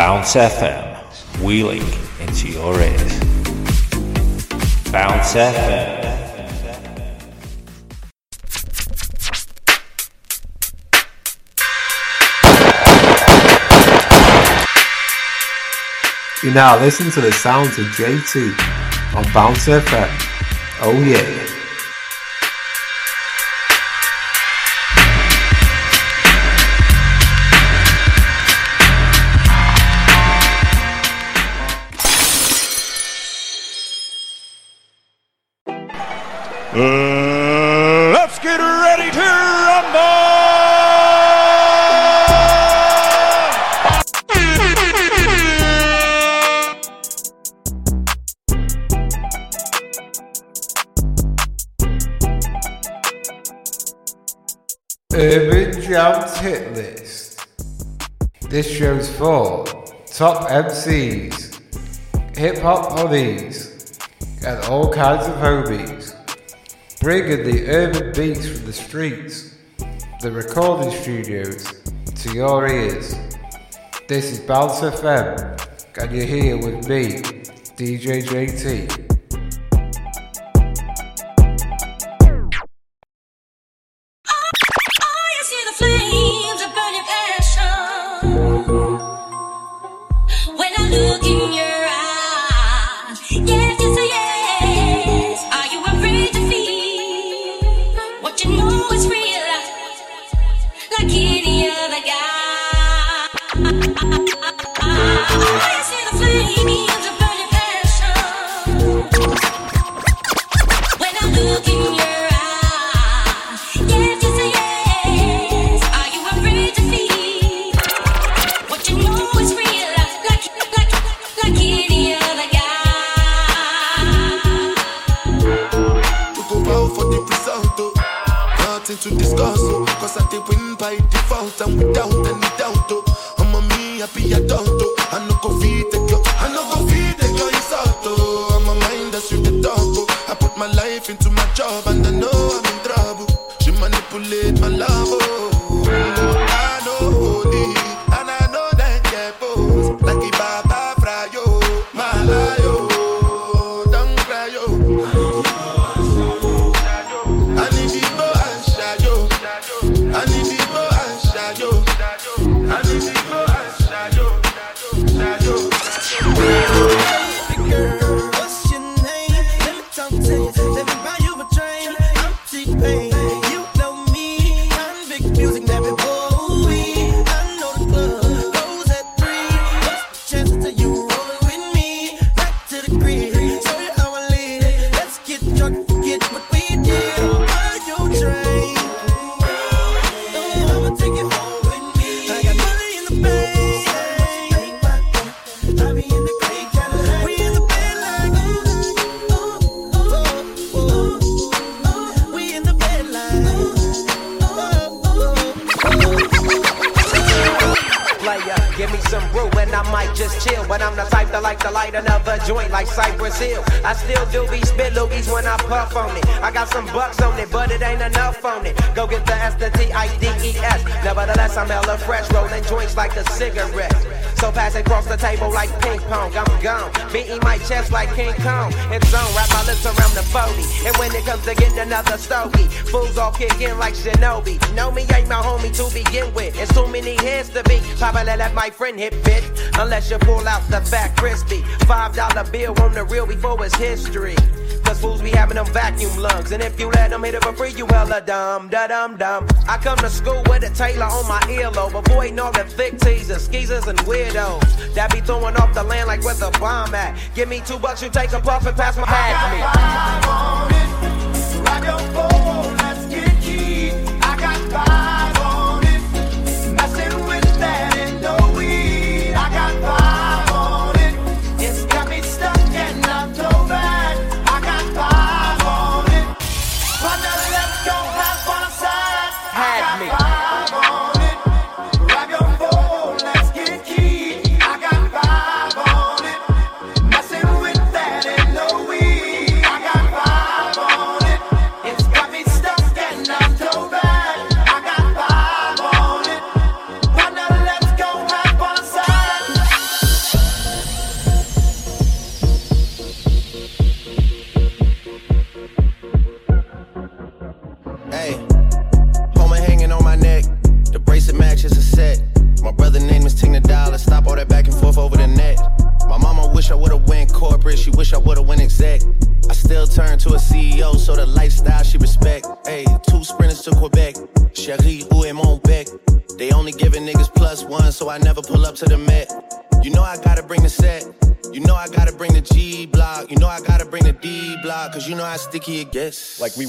Bounce FM, wheeling into your ears. Bounce FM. You now listen to the sounds of JT on Bounce FM. Oh yeah. Top MCs, hip hop hobbies, and all kinds of homies. Bringing the urban beats from the streets, the recording studios, to your ears. This is Bounce FM, and you're here with me, DJ JT. Without any doubt. Oh. I'm a me happy adult. Oh. My life into my job and I know I'm in trouble. She manipulate my love. Oh. Still do be spit loogies when I puff on it. I got some bucks on it, but it ain't enough on it. Go get the S, the T, I, D, E, S. Nevertheless, I'm hella fresh, rolling joints like a cigarette. So pass it across the table like ping pong. I'm gone, beating my chest like King Kong. It's on, wrap my lips around the 40. And when it comes to getting another stogie, fools all kick in like Shinobi. Know me ain't my homie to begin with. It's too many heads to be. Papa let my friend hit bit. Unless you pull out the fat crispy. Five dollar bill on the real before it's history. Cause fools be having them vacuum lungs. And if you let them hit it for free, you hella dumb, da dum dum. I come to school with a Taylor on my earlobe, avoiding all the thick teasers, skeezers, and weirdos. That be throwing off the land like where's the bomb at? Give me two bucks, you take a puff and pass my hat to me.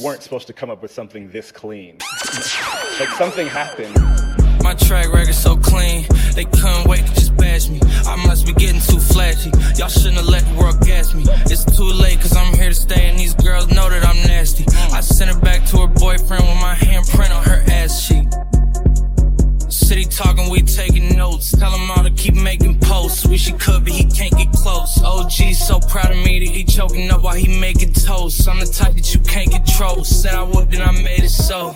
Weren't supposed to come up with something this clean. like something happened. My track record so clean, they couldn't wait to just bash me. I must be getting too flashy. Y'all shouldn't have OG so proud of me that he choking up while he making toast. I'm the type that you can't control. Said I would, then I made it so.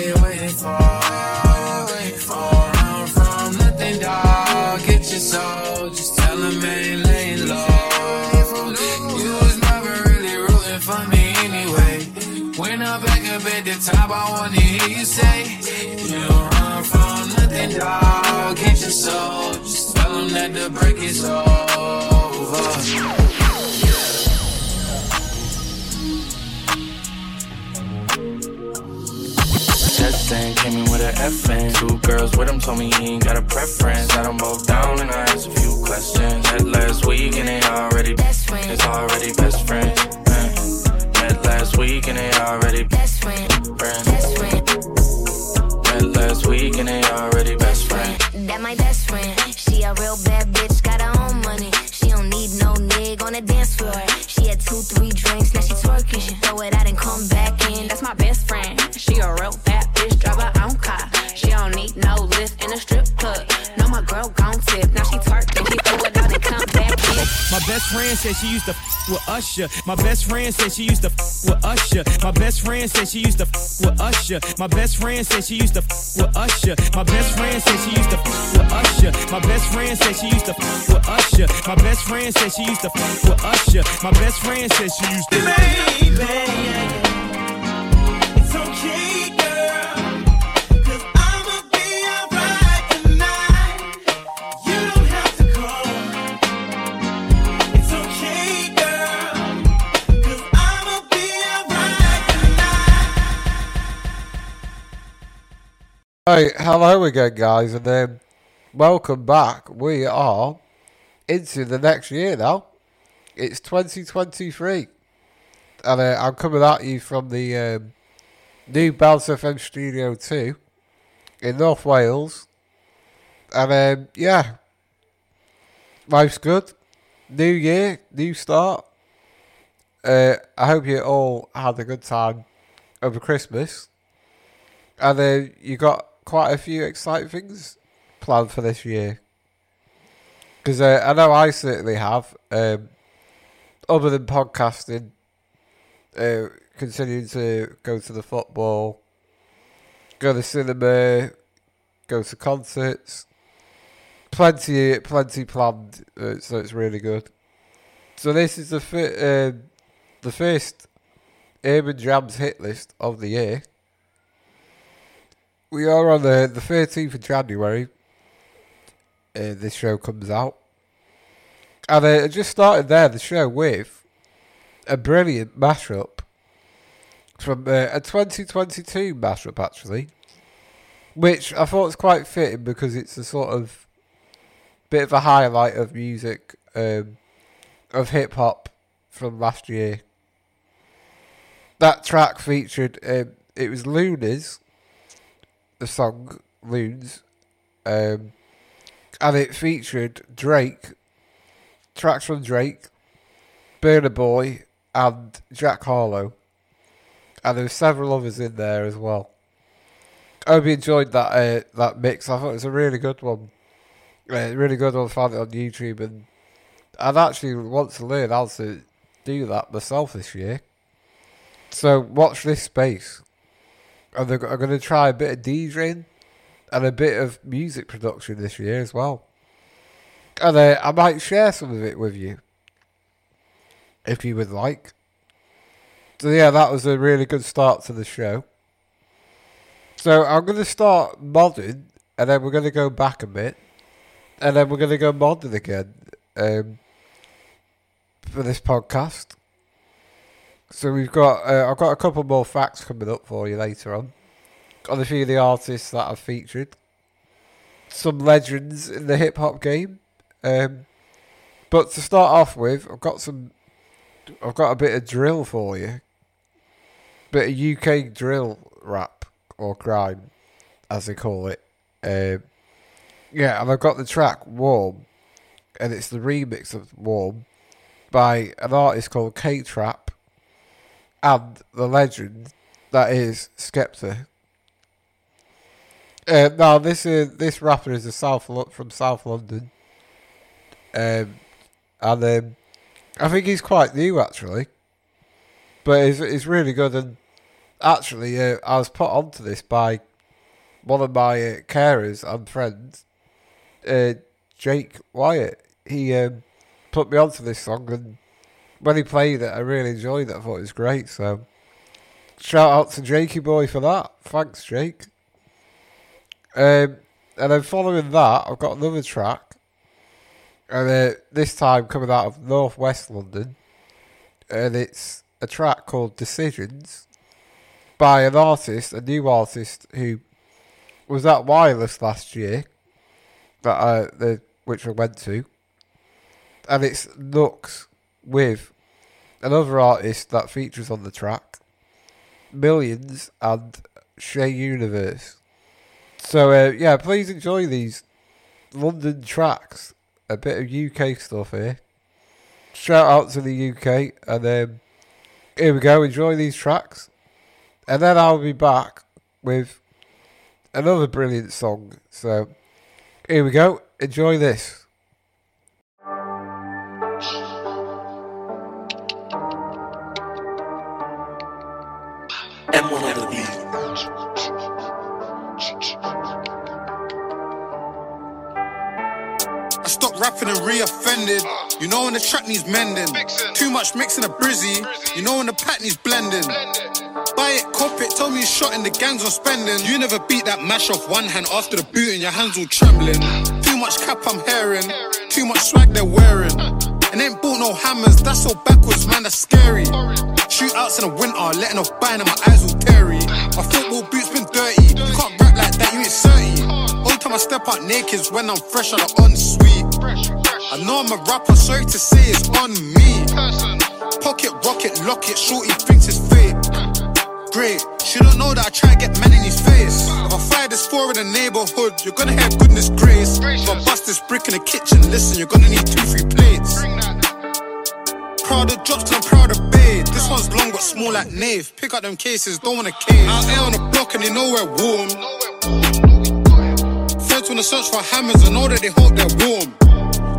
waiting for. Waiting for run from nothing, dog. Get your soul, just tell them ain't laying low. You was never really rooting for me anyway. When I'm back up at the top, I wanna hear you say, You run from nothing, dog. Get your soul, just tell them that the break is over. Came in with an FN. Two girls with him told me he ain't got a preference. Got them both down and I asked a few questions. Met last week and they already Best friends. It's already best friends. Uh, Met last week and they already Best friend, friends. best friend. Met last week and they already best friends. That my best friend. She a real bad bitch, got her own money. No on the dance floor. She had two, three drinks, now she twerking. She throw it out and come back in. That's my best friend. She a real fat bitch, drive her own car. She don't need no lift in a strip club. No, my girl gon' tip. Now she twerking, she throw it in. My best friend said she used to f- with Usher. My best friend said she used to f- with Usher. My best friend said she used to f- with Usher. My best friend said she used to f- with Usher. My best friend said she used to f- with Usher. My best friend said she used to f- with Usher. My best friend said she used to f- with Usher. My best friend said she used to. Baby, It's okay, girl. Right, hello again, guys, and then welcome back. We are into the next year now. It's 2023, and uh, I'm coming at you from the um, new Bounce FM Studio 2 in North Wales. And um, yeah, life's good. New year, new start. Uh, I hope you all had a good time over Christmas. And uh, you got quite a few exciting things planned for this year. Because uh, I know I certainly have. Um, other than podcasting, uh, continuing to go to the football, go to cinema, go to concerts. Plenty, plenty planned, uh, so it's really good. So this is the fir- um the first Urban Jams hit list of the year. We are on the the thirteenth of January. Uh, this show comes out, and uh, I just started there the show with a brilliant mashup from uh, a 2022 mashup actually, which I thought was quite fitting because it's a sort of bit of a highlight of music um, of hip hop from last year. That track featured um, it was Luna's the song Loons, um, and it featured Drake, tracks from Drake, Burna Boy, and Jack Harlow, and there were several others in there as well. I hope you enjoyed that uh, that mix. I thought it was a really good one, uh, really good one. Found it on YouTube, and I'd actually want to learn how to do that myself this year. So watch this space. And they're- I'm going to try a bit of DJing and a bit of music production this year as well. And uh, I might share some of it with you if you would like. So yeah, that was a really good start to the show. So I'm going to start modding, and then we're going to go back a bit, and then we're going to go modding again um, for this podcast. So we've got uh, I've got a couple more facts coming up for you later on on a few of the artists that I've featured, some legends in the hip hop game. Um, but to start off with, I've got some. I've got a bit of drill for you. Bit of UK drill rap or grime, as they call it. Um, yeah, and I've got the track "Warm," and it's the remix of "Warm" by an artist called K Trap, and the legend that is Skepta. Uh, now this is this rapper is a South from South London, um, and um, I think he's quite new actually, but he's he's really good. And actually, uh, I was put onto this by one of my uh, carers and friends, uh, Jake Wyatt. He um, put me onto this song, and when he played it, I really enjoyed it. I thought it was great. So, shout out to Jakey boy for that. Thanks, Jake. Um, and then following that, I've got another track, and uh, this time coming out of Northwest London, and it's a track called Decisions by an artist, a new artist who was at Wireless last year, that I, the which I went to, and it's Knucks with another artist that features on the track, Millions and Shay Universe. So uh, yeah, please enjoy these London tracks. A bit of UK stuff here. Shout out to the UK, and um, here we go. Enjoy these tracks, and then I'll be back with another brilliant song. So here we go. Enjoy this. You know when the track needs mending. Too much mixing a brizzy. You know when the pack needs blending. Buy it, cop it, tell me you shot in the gangs on spending. You never beat that mash off one hand after the boot and your hands all trembling. Too much cap I'm hearing. Too much swag they're wearing. And ain't bought no hammers, that's so backwards, man, that's scary. Shootouts in the winter, letting off bang and my eyes all teary. My football boots been dirty. You can't rap like that, you ain't 30. Only time I step out naked is when I'm fresh out of unsweet. I know I'm a rapper, sorry to say it's on me. Pocket rocket, lock it, shorty thinks it's fake. Great, she don't know that I try to get men in his face. If I fire this four in the neighborhood, you're gonna hear goodness grace. If I bust this brick in the kitchen, listen, you're gonna need two, three plates. Proud of drops, I'm proud of babe. This one's long but small like Nave. Pick up them cases, don't wanna cave. Out here on the block and they know we're warm. Feds wanna search for hammers and know that they hope they're warm.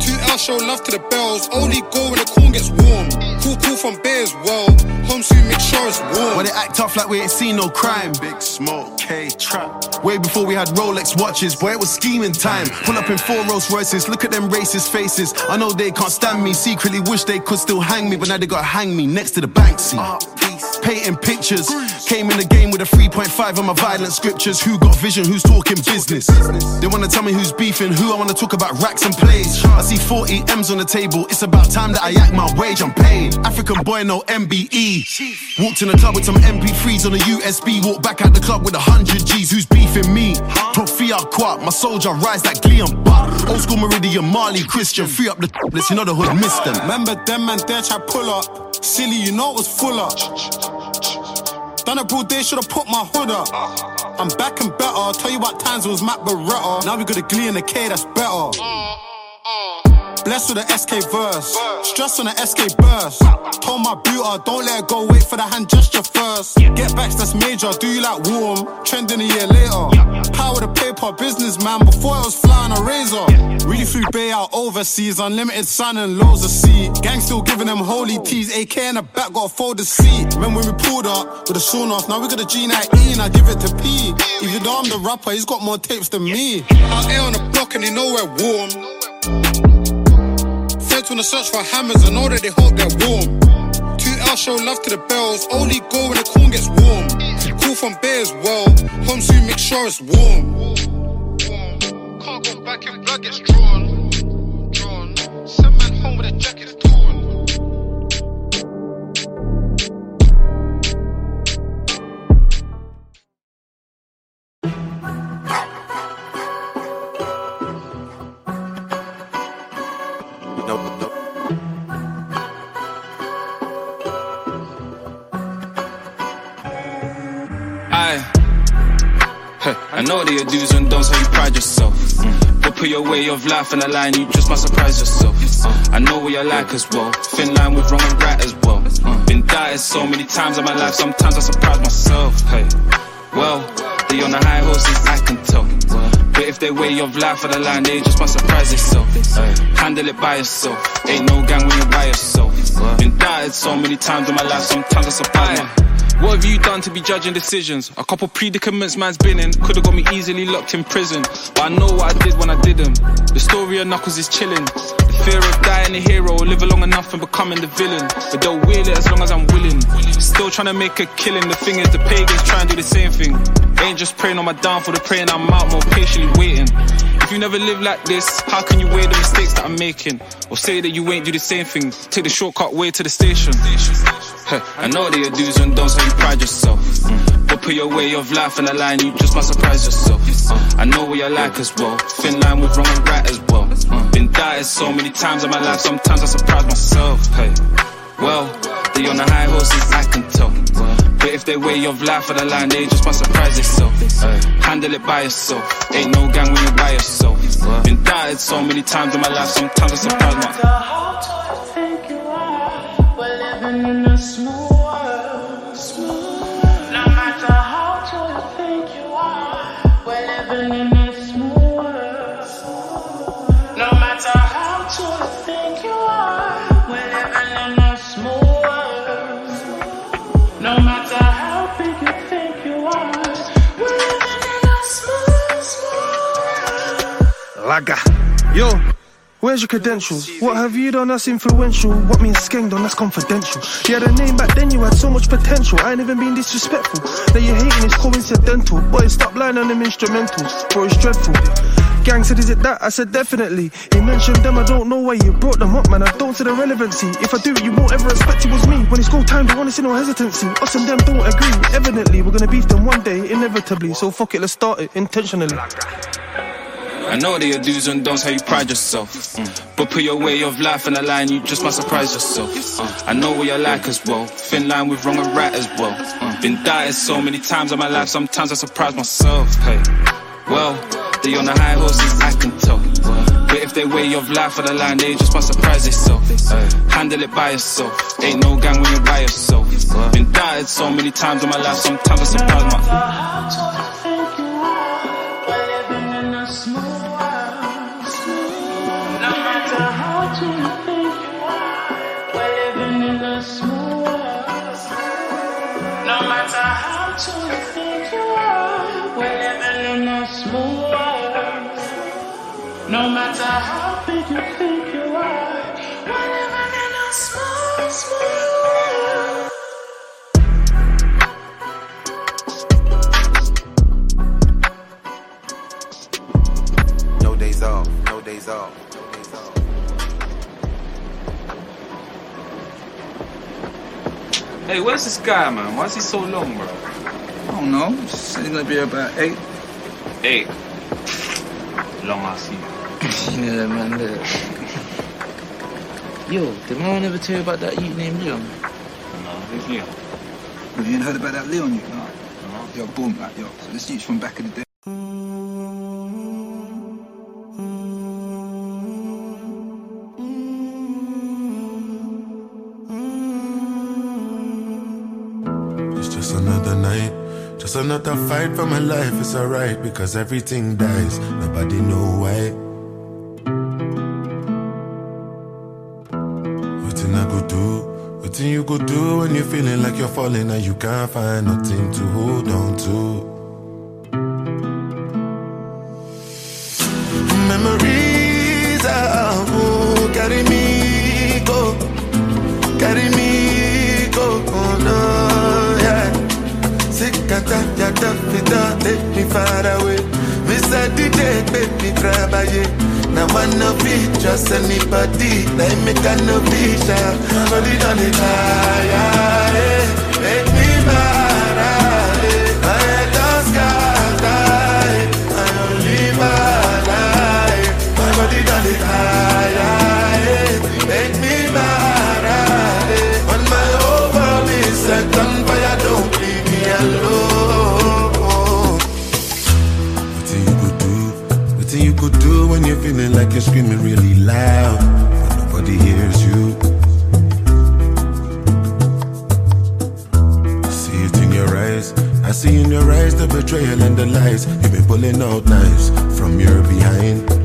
Two L show love to the bells, only go when the corn gets warm. Cool, cool from Bears, well, home soon make sure it's warm. When they act tough like we ain't seen no crime. Big smoke, K trap. Way before we had Rolex watches, boy, it was scheming time. Pull up in four Rolls Royces, look at them racist faces. I know they can't stand me, secretly wish they could still hang me, but now they gotta hang me next to the Banksy. Painting pictures, came in the game with a 3.5 on my violent scriptures. Who got vision? Who's talking business? They wanna tell me who's beefing, who I wanna talk about racks and plays. I see 40 M's on the table, it's about time that I act my wage, I'm paid. African boy, no MBE. Walked in the club with some MP3s on a USB, walked back out the club with a hundred G's. Who's beefing me? Profia Quat, my soldier rise like Gleam and Old school Meridian, Marley, Christian, free up the let's you know the hood missed them. Remember them man there try pull up. Silly, you know it was full up. Done a broad day, should've put my hood up. I'm back and better. Tell you what times it was Matt Beretta. Now we got a glee and the K, that's better. Uh, uh, uh. Blessed with the SK verse. Stress on the SK burst. Told my booter, don't let it go, wait for the hand gesture first. Get backs, that's major. Do you like warm? Trending a year later. Power the paper, businessman. Before it was flying a razor. Really flew Bay out overseas. Unlimited sun and loads of sea. Gang still giving them holy teas. AK in the back, got a folded seat. Remember when we pulled up with a sawn off? Now we got a G19, I give it to P. Even though I'm the rapper, he's got more tapes than me. Out here on the block and they know we're warm. Feds wanna search for hammers, I know that they hope they're warm. Two L show love to the bells, only go when the corn gets warm. Cool from Bay as well, home soon make sure it's warm. Can't go back and blood gets. Drawn. Know that your do's and don'ts how you pride yourself. But put your way of life in a line, you just might surprise yourself. I know what you're like as well. Thin line with wrong and right as well. Been doubted so many times in my life, sometimes I surprise myself. Hey, well, they on the high horses, I can tell. But if they way of life on the line, they just might surprise. Hey, handle it by yourself. Ain't no gang when you're by yourself. Been doubted so many times in my life, sometimes I surprise myself. What have you done to be judging decisions? A couple predicaments man's been in. Could've got me easily locked in prison. But I know what I did when I did them. The story of Knuckles is chilling. The fear of dying a hero, or live long enough and becoming the villain. But they'll wheel it as long as I'm willing. Still trying to make a killing. The thing is, the pagans try and do the same thing. Ain't just praying on my downfall, they're praying I'm out more patiently waiting. If you never live like this, how can you weigh the mistakes that I'm making? Or say that you ain't do the same thing? Take the shortcut way to the station. I know that your do's and don'ts how you pride yourself. But put your way of life in the line, you just might surprise yourself. Uh, I know what you're like as well. Thin line with wrong and right as well. Uh, been doubted so many times in my life, sometimes I surprise myself. Hey, well, they on the high horses, I can tell. But if they way of life on the line, they just might surprise themselves. Handle it by yourself. Ain't no gang when you're by yourself. Been doubted so many times in my life, sometimes I surprise myself. In a small world. No matter how tall you think you are, we're living in a small world. No matter how tall you think you are, we're living in a small world. No matter how big you think you are, we're living in a small, world. Laga. Yo, where's your credentials? What have you done that's influential? What means skeng done that's confidential? You had a name back then, you had so much potential. I ain't even been disrespectful. Now you're hating, it's coincidental. Boy, stop lying on them instrumentals, bro, it's dreadful. Gang said, is it that? I said, definitely. He mentioned them, I don't know why you brought them up, man. I don't see the relevancy. If I do, you won't ever expect it was me. When it's go time, they wanna see no hesitancy. Us and them don't agree. Evidently, we're gonna beef them one day, inevitably. So fuck it, let's start it intentionally. I know your do's and don'ts how you pride yourself. Mm. But put your way of life in a line, you just might surprise yourself. Uh, I know what you're like as well. Thin line with wrong and right as well. Uh, been doubted so many times in my life, sometimes I surprise myself. Hey, well, they on the high horses, I can tell. But if they way of life on the line, they just might surprise themselves. Uh, handle it by yourself. Ain't no gang when you're by yourself. Been doubted so many times in my life, sometimes I surprise myself. No matter how big you think you are, we're living in small, small. No days off, no days off. Hey, where's this guy, man? Why is he so long, bro? I don't know. He's gonna be about eight. Eight. Long ass you. yeah, man. Look. Yo, did no one ever tell you about that youth named Leon? No, who's Leon? Have you ain't heard about that Leon youth? No. Yo, boom, like, yo. So this youth's from back in the day. Just another fight for my life, it's alright because everything dies. Nobody know why. Nothing I go do, nothing you go do when you're feeling like you're falling and you can't find nothing to hold on to. Tough it up, take me far away. A DJ, make me cry by. Now I no be just anybody, they make a no vision. Body done it high, feeling like you're screaming really loud, but nobody hears you. See it in your eyes, I see in your eyes the betrayal and the lies. You've been pulling out knives from your behind.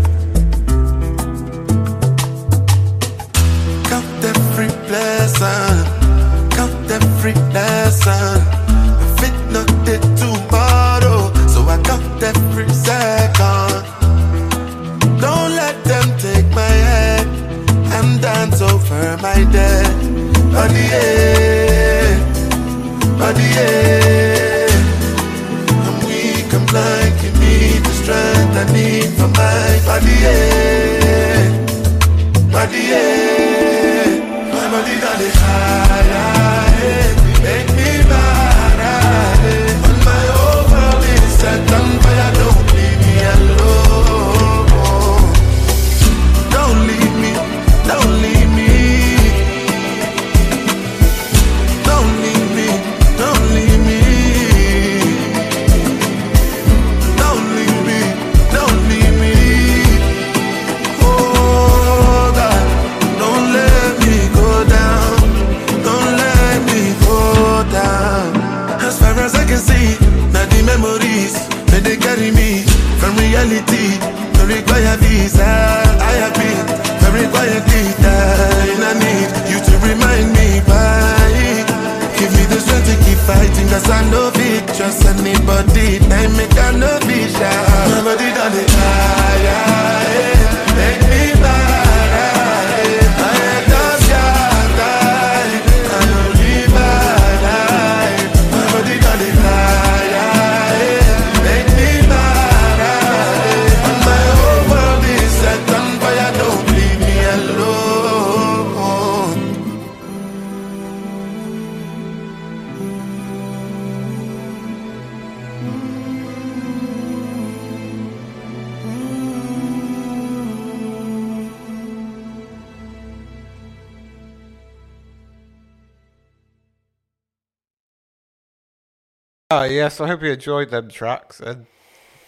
Yes, I hope you enjoyed them tracks. And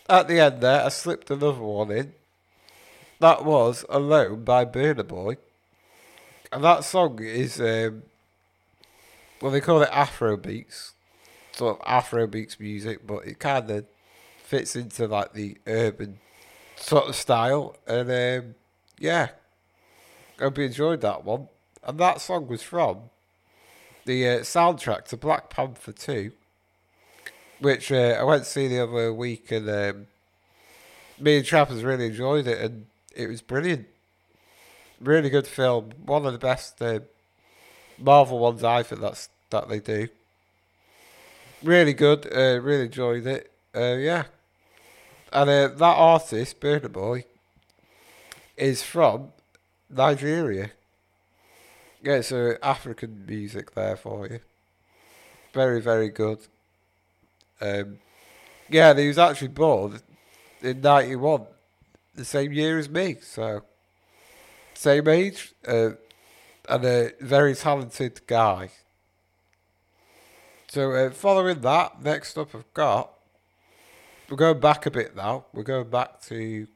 at the end there, I slipped another one in. That was Alone by Burna Boy. And that song is, um, well, they call it Afro beats. Sort of Afro beats music, but it kind of fits into like the urban sort of style. And um, yeah, hope you enjoyed that one. And that song was from the uh, soundtrack to Black Panther 2 which uh, I went to see the other week, and um, me and Trappers really enjoyed it, and it was brilliant. Really good film, one of the best uh, Marvel ones I think that's that they do. Really good, uh, really enjoyed it. Uh, yeah, and uh, that artist, Burna Boy, is from Nigeria. Yeah, so African music there for you. Very, very good. Um, yeah, he was actually born in '91, the same year as me. So same age, uh, and a very talented guy. So uh, following that, next up I've got. We're going back a bit now. We're going back to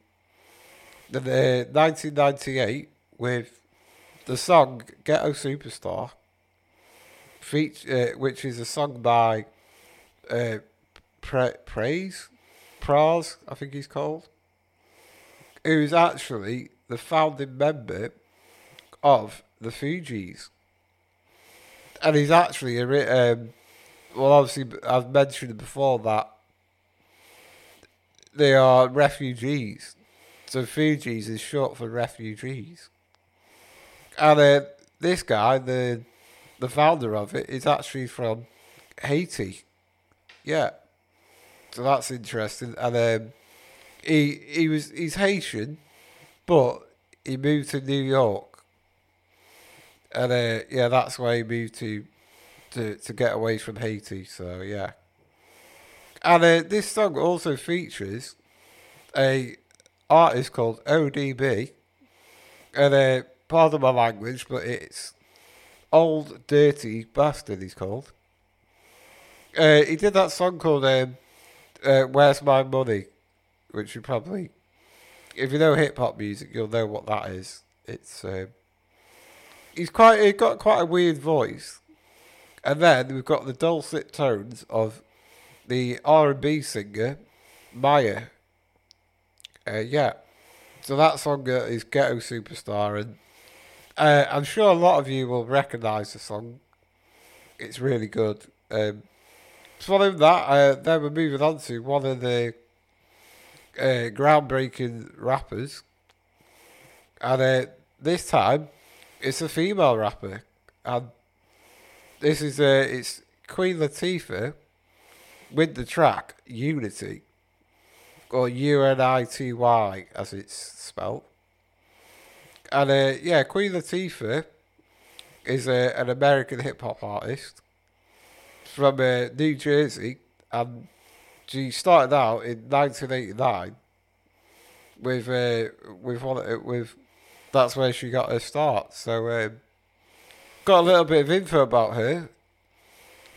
the, the 1998 with the song "Ghetto Superstar," feat- uh, which is a song by uh, pra- Praise, Pras, I think he's called, who's actually the founding member of the Fugees. And he's actually a, um, well, obviously, I've mentioned before that they are refugees. So Fugees is short for refugees. And uh, this guy, the the founder of it, is actually from Haiti. Yeah. So that's interesting. And um, he he was he's Haitian, but he moved to New York. And uh, yeah, that's why he moved to to to get away from Haiti. So yeah. And uh, this song also features a artist called ODB, and uh, pardon my language, but it's old dirty bastard. He's called. Uh, he did that song called um, uh, "Where's My Money," which you probably, if you know hip hop music, you'll know what that is. It's um, he's quite he got quite a weird voice, and then we've got the dulcet tones of the R and B singer Mya. Uh, yeah, so that song uh, is Ghetto Superstar, and uh, I'm sure a lot of you will recognise the song. It's really good. Um, following that, uh, then we're moving on to one of the uh, groundbreaking rappers, and uh, this time it's a female rapper, and this is uh, it's Queen Latifah with the track Unity, or U N I T Y as it's spelled. And uh, yeah, Queen Latifah is uh, an American hip hop artist from uh, New Jersey, and she started out in 1989 with uh, with one uh, with that's where she got her start. So um, got a little bit of info about her.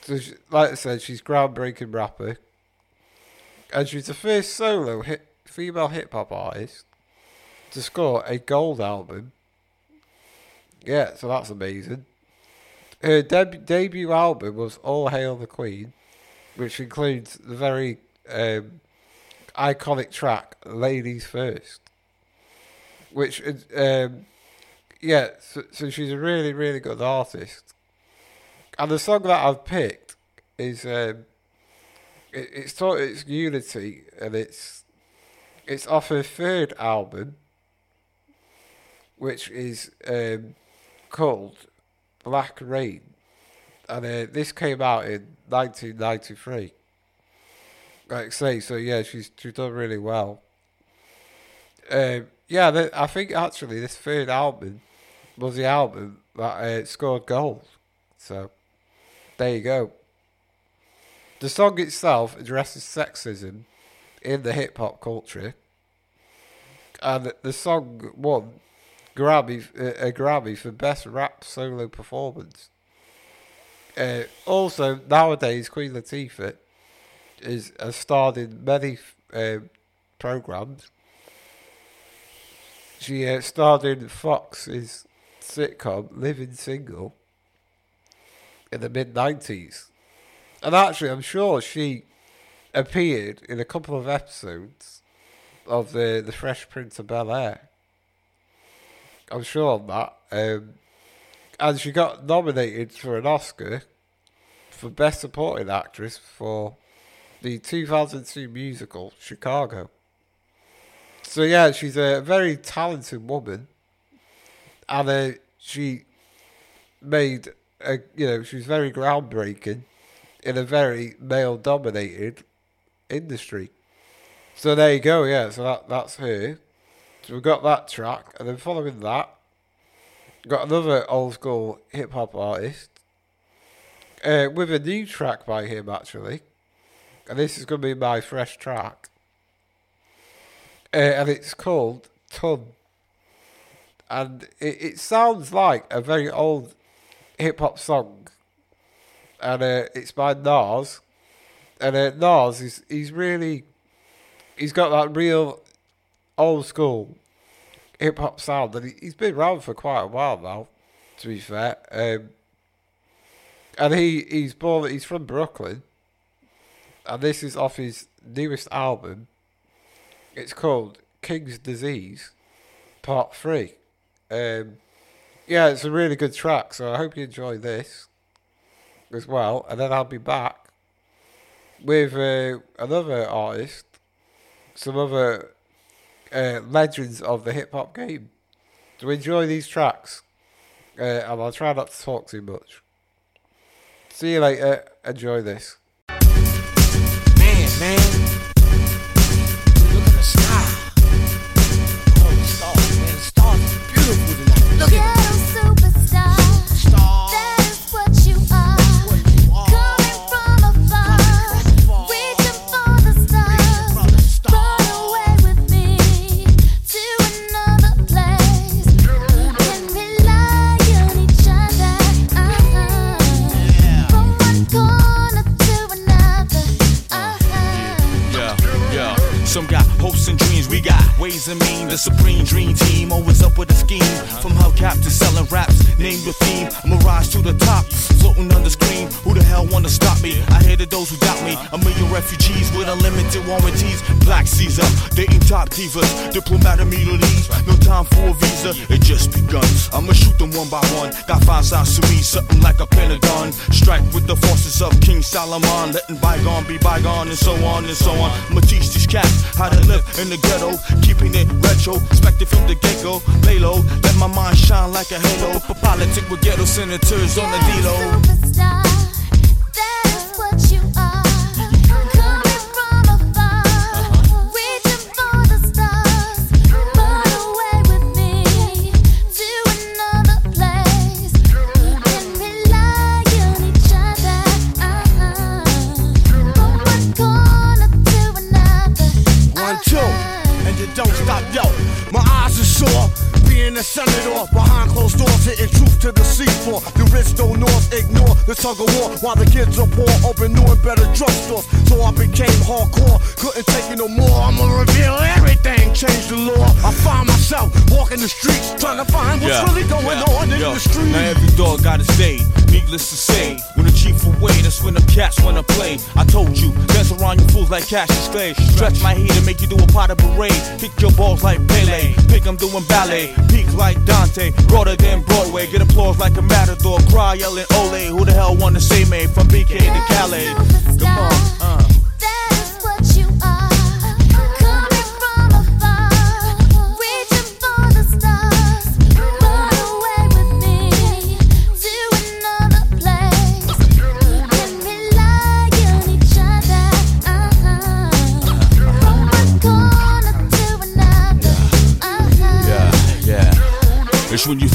So she, like I said, she's groundbreaking rapper, and she's the first solo hit, female hip hop artist to score a gold album. Yeah, so that's amazing. Her deb- debut album was All Hail the Queen, which includes the very um, iconic track Ladies First. Which, um, yeah, so, so she's a really, really good artist. And the song that I've picked is um, it, it's taught it's Unity, and it's it's off her third album, which is um, called Black Reign, and uh, this came out in 1993. Like I say, so yeah, she's she's done really well. Um, yeah, I think actually this third album was the album that uh, scored gold. So there you go. The song itself addresses sexism in the hip hop culture, and the song won Grammy uh, a Grammy for best rap solo performance. Uh, also, nowadays Queen Latifah is has starred in many uh, programs. She uh, starred in Fox's sitcom Living Single in the mid nineties, and actually, I'm sure she appeared in a couple of episodes of the the Fresh Prince of Bel Air. I'm sure on that. Um, and she got nominated for an Oscar for Best Supporting Actress for the 2002 musical Chicago. So yeah, she's a very talented woman, and uh, she made a you know she's very groundbreaking in a very male-dominated industry. So there you go. Yeah, so that that's her. So we've got that track, and then following that, got another old school hip hop artist uh, with a new track by him actually, and this is going to be my fresh track, uh, and it's called Thun, and it, it sounds like a very old hip hop song, and uh, it's by Nas, and uh, Nas is he's really he's got that real old school hip hop sound, and he, he's been around for quite a while now. To be fair, um, and he he's born he's from Brooklyn, and this is off his newest album. It's called King's Disease, Part 3. Um, yeah, it's a really good track, so I hope you enjoy this as well. And then I'll be back with uh, another artist, some other uh, legends of the hip hop game. So enjoy these tracks, uh, and I'll try not to talk too much. See you later. Enjoy this. Man, man. Got ways The supreme dream team, always up with a scheme. From hubcap to selling raps, name your theme. I'ma rise to the top, floating on the screen. Who the hell wanna stop me? I hated those who doubt me. A million refugees with unlimited warranties. Black Caesar, dating top divas, diplomat immunities. No time for a visa, it just begun. I'ma shoot them one by one. Got five sides to me, something like a pentagon. Strike with the forces of King Solomon, letting bygone be bygone, and so on and so on. I'ma teach these cats how to live in the ghetto, keeping it retro, expected from the get go. Lay low, let my mind shine like a halo. For politic with ghetto senators on the D-Lo. One, Being a senator behind closed doors, hitting truth to the seafloor. The rich don't north ignore the tug of war while the kids are poor. Open new and better drugstores, so I became hardcore. Couldn't take it no more. I'ma reveal everything, change the law. I find myself walking the streets, trying to find what's really going on in the street. Now every dog got his day. Needless to say, when the chief away, that's when the cats wanna play. I told you, dance around you fools like cash Cassius Clay. Stretch my heat and make you do a pot of parade. Kick your balls like Pele. Pick 'em doing ballet. Peak like Dante. Broader than Broadway. Get applause like a matador. Cry yelling Ole. Who the hell wanna say me from BK to Calais? Come on, uh.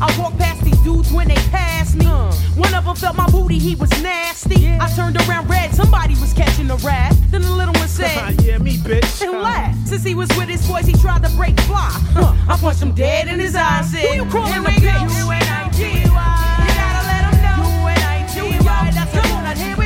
I walked past these dudes when they passed me. Uh. One of them felt my booty, he was nasty. I turned around red, somebody was catching a rat. Then the little one said, Yeah, me, bitch. And laughed. Uh. Since he was with his boys, he tried to break fly. Huh. I punched him dead in his eyes. Said, Who you calling a bitch? U-N-I-T-Y. You gotta let him know. U-N-I-T-Y. That's a nut. Here we go. U-N-I-T-Y.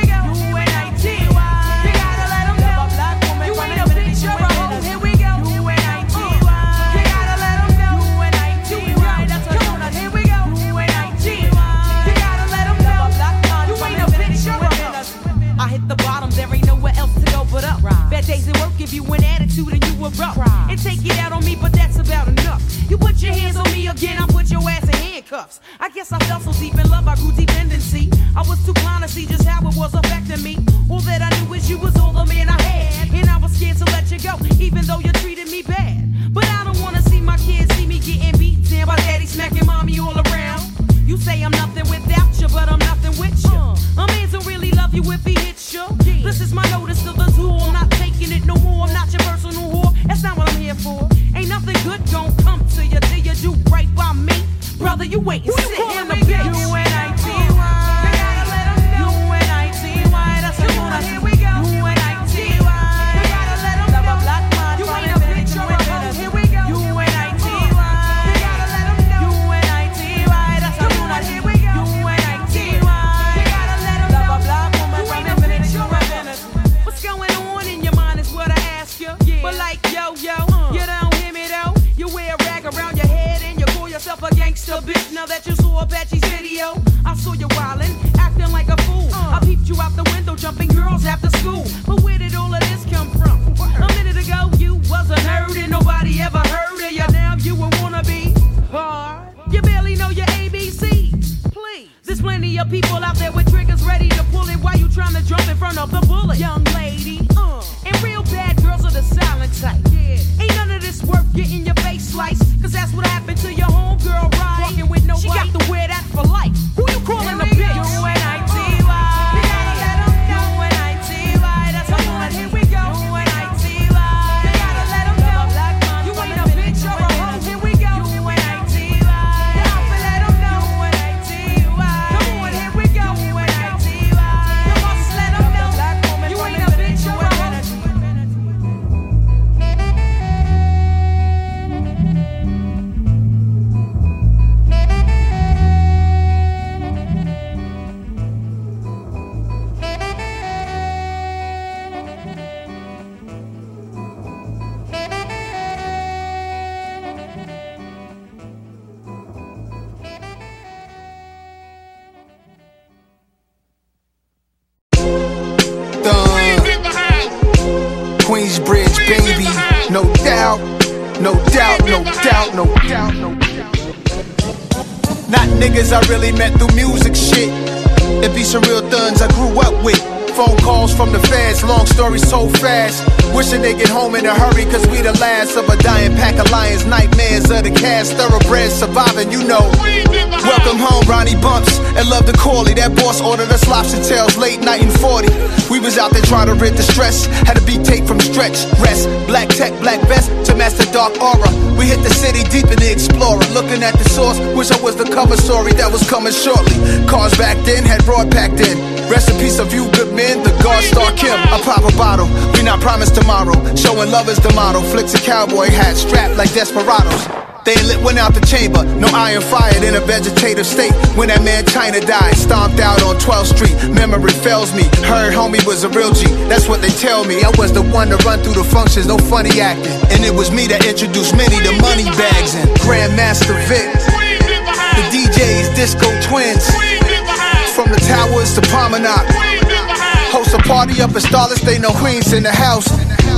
Bad days at work give you an attitude and you erupt. And take it out on me, but that's about enough. You put your hands on me again, I put your ass in handcuffs. I guess I fell so deep in love, I grew dependency. I was too blind to see just how it was affecting me. All that I knew is you was all the man I had. And I was scared to let you go, even though you treated me bad. But I don't wanna see my kids see me getting beat down by daddy smacking mommy all around. You say I'm nothing without you, but I'm nothing with you. A man don't really love you if he hits you. This is my notice to the tool. I'm not taking it no more. I'm not your personal whore. That's not what I'm here for. Ain't nothing good gon' come to you till you do right by me. Brother, you wait and sit in the bitch. U-N-I-T-Y. Saw video, I saw you wildin', acting like a fool. I peeped you out the window, jumping girls after school. But where did all of this come from? A minute ago you was a nerd and nobody ever heard of you. Now you a wannabe. Hard. You barely know your ABCs. Please. There's plenty of people out there with triggers ready to pull it while you trying to jump in front of the bullet. Young lady, uh, and real bad girls are the silent type. Yeah. Ain't none of this worth getting your face sliced. Cause that's what happened to your homegirl, right? Walking with no She got to wear home in a hurry, cause we the last of a dying pack of lions. Nightmares of the cast, thoroughbreds surviving, you know. Welcome home, Ronnie Bumps, and love the Corley. That boss ordered us lobster tails late night in 40. We was out there trying to rid the stress. Had a beat tape from stretch, rest. Black tech, black vest to master dark aura. We hit the city deep in the explorer. Looking at the source, wish I was the cover story that was coming shortly. Cars back then had broad packed in. Peace of you good men, the God Star Kim. I pop a bottle, we not promised tomorrow. Showing love is the motto. Flicks a cowboy hat, strapped like desperados. They lit one out the chamber, no iron fired in a vegetative state. When that man China died, stomped out on 12th Street. Memory fails me. Heard homie was a real G. That's what they tell me. I was the one to run through the functions, no funny acting. And it was me that introduced many to money bags and Grandmaster Vic. The DJs, Disco Twins. From the towers to Promenade. Host a party up in Starless, they know Queens in the house.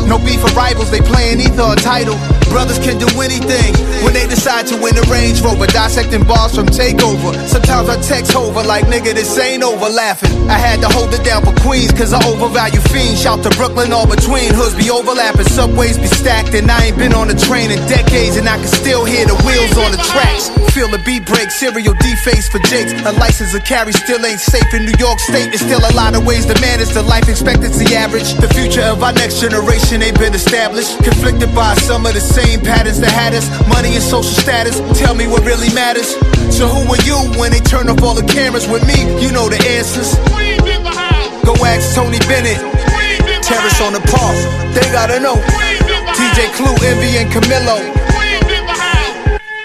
No beef or rivals, they playing either a title. Brothers can do anything when they decide to win a Range Rover. Dissecting bars from Takeover. Sometimes I text over like, nigga, this ain't over laughing. I had to hold it down for Queens, cause I overvalue fiends. Shout to Brooklyn, all between. Hoods be overlapping, subways be stacked. And I ain't been on a train in decades, and I can still hear the wheels on the tracks. Feel the beat break, serial deface for Jakes. A license to carry still ain't safe in New York State. There's still a lot of ways to manage the life expectancy average. The future of our next generation ain't been established. Conflicted by some of the same patterns that had us. Money and social status. Tell me what really matters. So who are you when they turn off all the cameras with me? You know the answers. Go ask Tony Bennett. Terrace on the park. They gotta know. DJ Clue, Envy, and Camilo.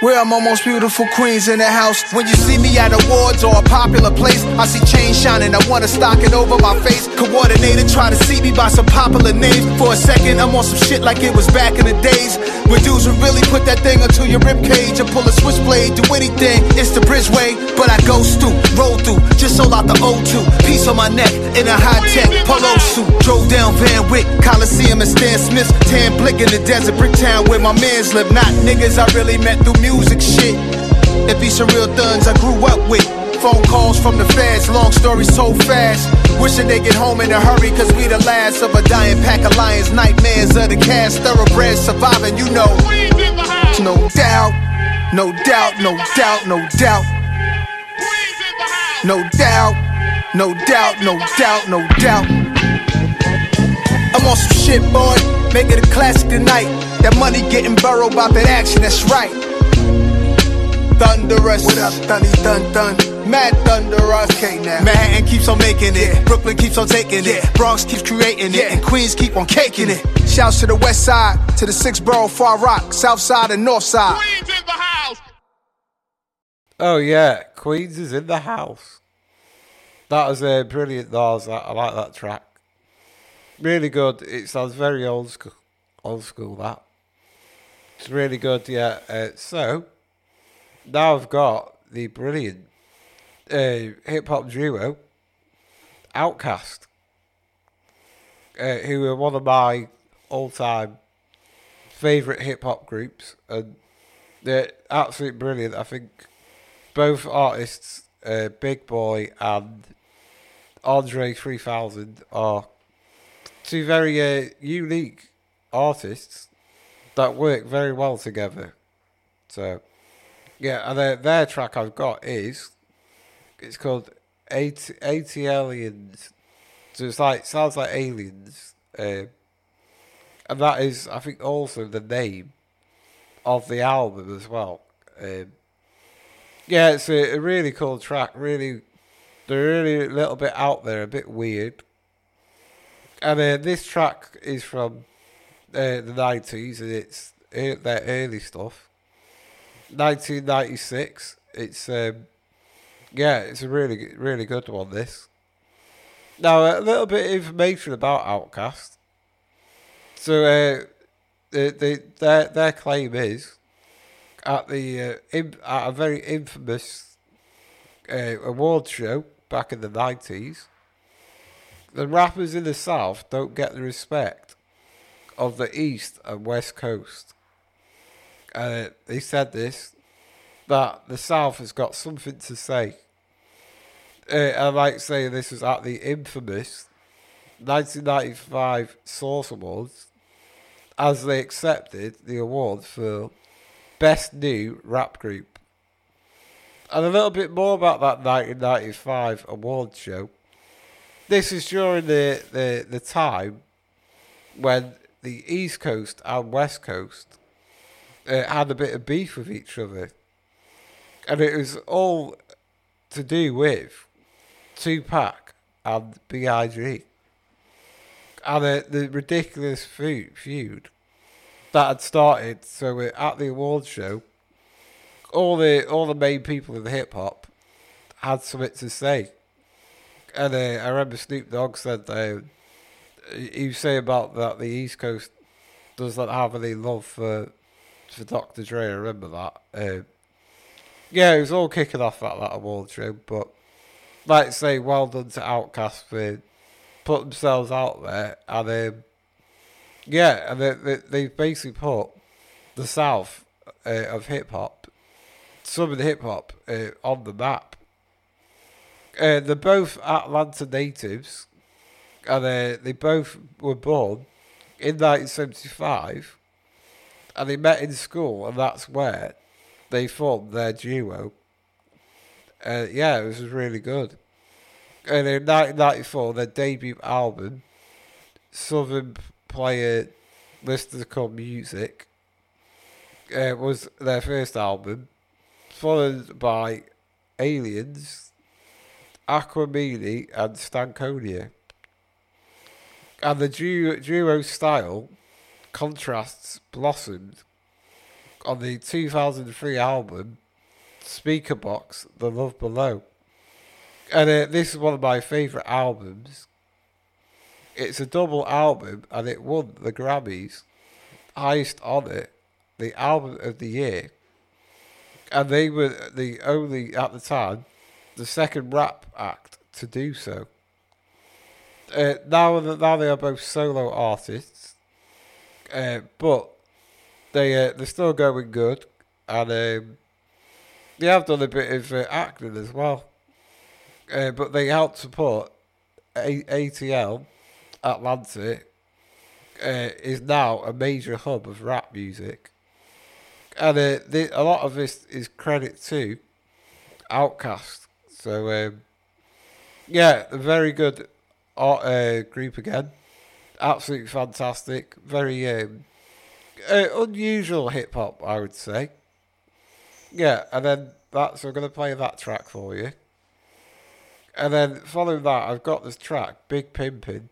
Where are my most beautiful queens in the house? When you see me at awards or a popular place, I see chains shining. I wanna stock it over my face. Coordinator try to see me by some popular names. For a second, I'm on some shit like it was back in the days. When dudes would really put that thing onto your rib cage and pull a switchblade, do anything. It's the bridgeway, but I go through, roll through, just sold out the O2. Piece on my neck in a high tech polo suit. Drove down Van Wyck, Coliseum and Stan Smith's. Tan blick in the desert, Bricktown where my mans live. Not niggas I really met through music shit. It be some real thuns I grew up with. Phone calls from the feds, long stories so fast. Wishing they get home in a hurry, cause we the last of a dying pack of lions. Nightmares of the cast, thoroughbreds surviving, you know. No doubt, no doubt, no doubt, no doubt. No doubt, no doubt, no doubt, no doubt. I'm on some shit, boy. Make it a classic tonight. That money getting burrowed about that action, that's right. Thunderous. What up, Thunny Dun Dun? Mad Thunderous. Okay, now. Manhattan keeps on making it. Brooklyn keeps on taking it. Bronx keeps creating it. And Queens keep on caking it. Shouts to the west side, to the six borough Far Rock, south side and north side. Queens in the house. Oh yeah, Queens is in the house. That was a brilliant. That was, I like that track. Really good. It sounds very old school. Old school. That. It's really good. Yeah. Uh, so now I've got the brilliant uh, hip hop duo, OutKast, uh, who are one of my all time favourite hip hop groups, and they're absolutely brilliant. I think both artists, uh, Big Boi and Andre 3000, are two very uh, unique artists that work very well together. So, yeah, and their, their track I've got is it's called AT, AT Aliens. So it's like sounds like aliens, uh, and that is I think also the name of the album as well. Um, yeah, it's a, a really cool track. Really, they're really a little bit out there, a bit weird. And uh, this track is from uh, the nineties, and it's uh, their early stuff. 1996. It's um, yeah, it's a really really good one. This. Now a little bit of information about OutKast. So uh, the, the, their their claim is at the uh, in, at a very infamous uh, award show back in the nineties. The rappers in the South don't get the respect of the East and West Coast. Uh, they said this that the South has got something to say. Uh, I might say this was at the infamous 1995 Source Awards, as they accepted the award for Best New Rap Group. And a little bit more about that 1995 award show. This is during the, the, the time when the East Coast and West Coast uh, had a bit of beef with each other. And it was all to do with Tupac and B.I.G. And uh, the ridiculous feud, that had started. So we're at the awards show. All the all the main people in the hip hop had something to say, and uh, I remember Snoop Dogg said uh, was saying about that the East Coast doesn't have any love for for Dr. Dre. I remember that. Uh, yeah, it was all kicking off at that award show, but like I say, well done to OutKast for putting themselves out there, and um, yeah, and they, they, they basically put the south uh, of hip hop, some of the hip hop uh, on the map. Uh, they're both Atlanta natives, and uh, they both were born in 1975, and they met in school, and that's where they formed their duo. Uh, yeah, it was really good. And in 1994, their debut album, Southern Player Listeners Called Music, uh, was their first album, followed by Aliens, Aquemini, and Stankonia. And the duo, duo style contrasts blossomed on the 2003 album Speakerboxxx The Love Below. And uh, this is one of my favourite albums. It's a double album and it won the Grammys. Highest honour, the album of the year. And they were the only, at the time, the second rap act to do so. Uh, now, now they are both solo artists, uh, but they uh, they're still going good, and um, they have done a bit of uh, acting as well. Uh, but they help support a- ATL Atlanta uh, is now a major hub of rap music, and uh, the, a lot of this is credit to OutKast. So um, yeah, a very good art, uh, group again. Absolutely fantastic. Very um, uh, unusual hip hop, I would say. Yeah, and then that's I'm gonna play that track for you. And then following that, I've got this track, Big Pimpin',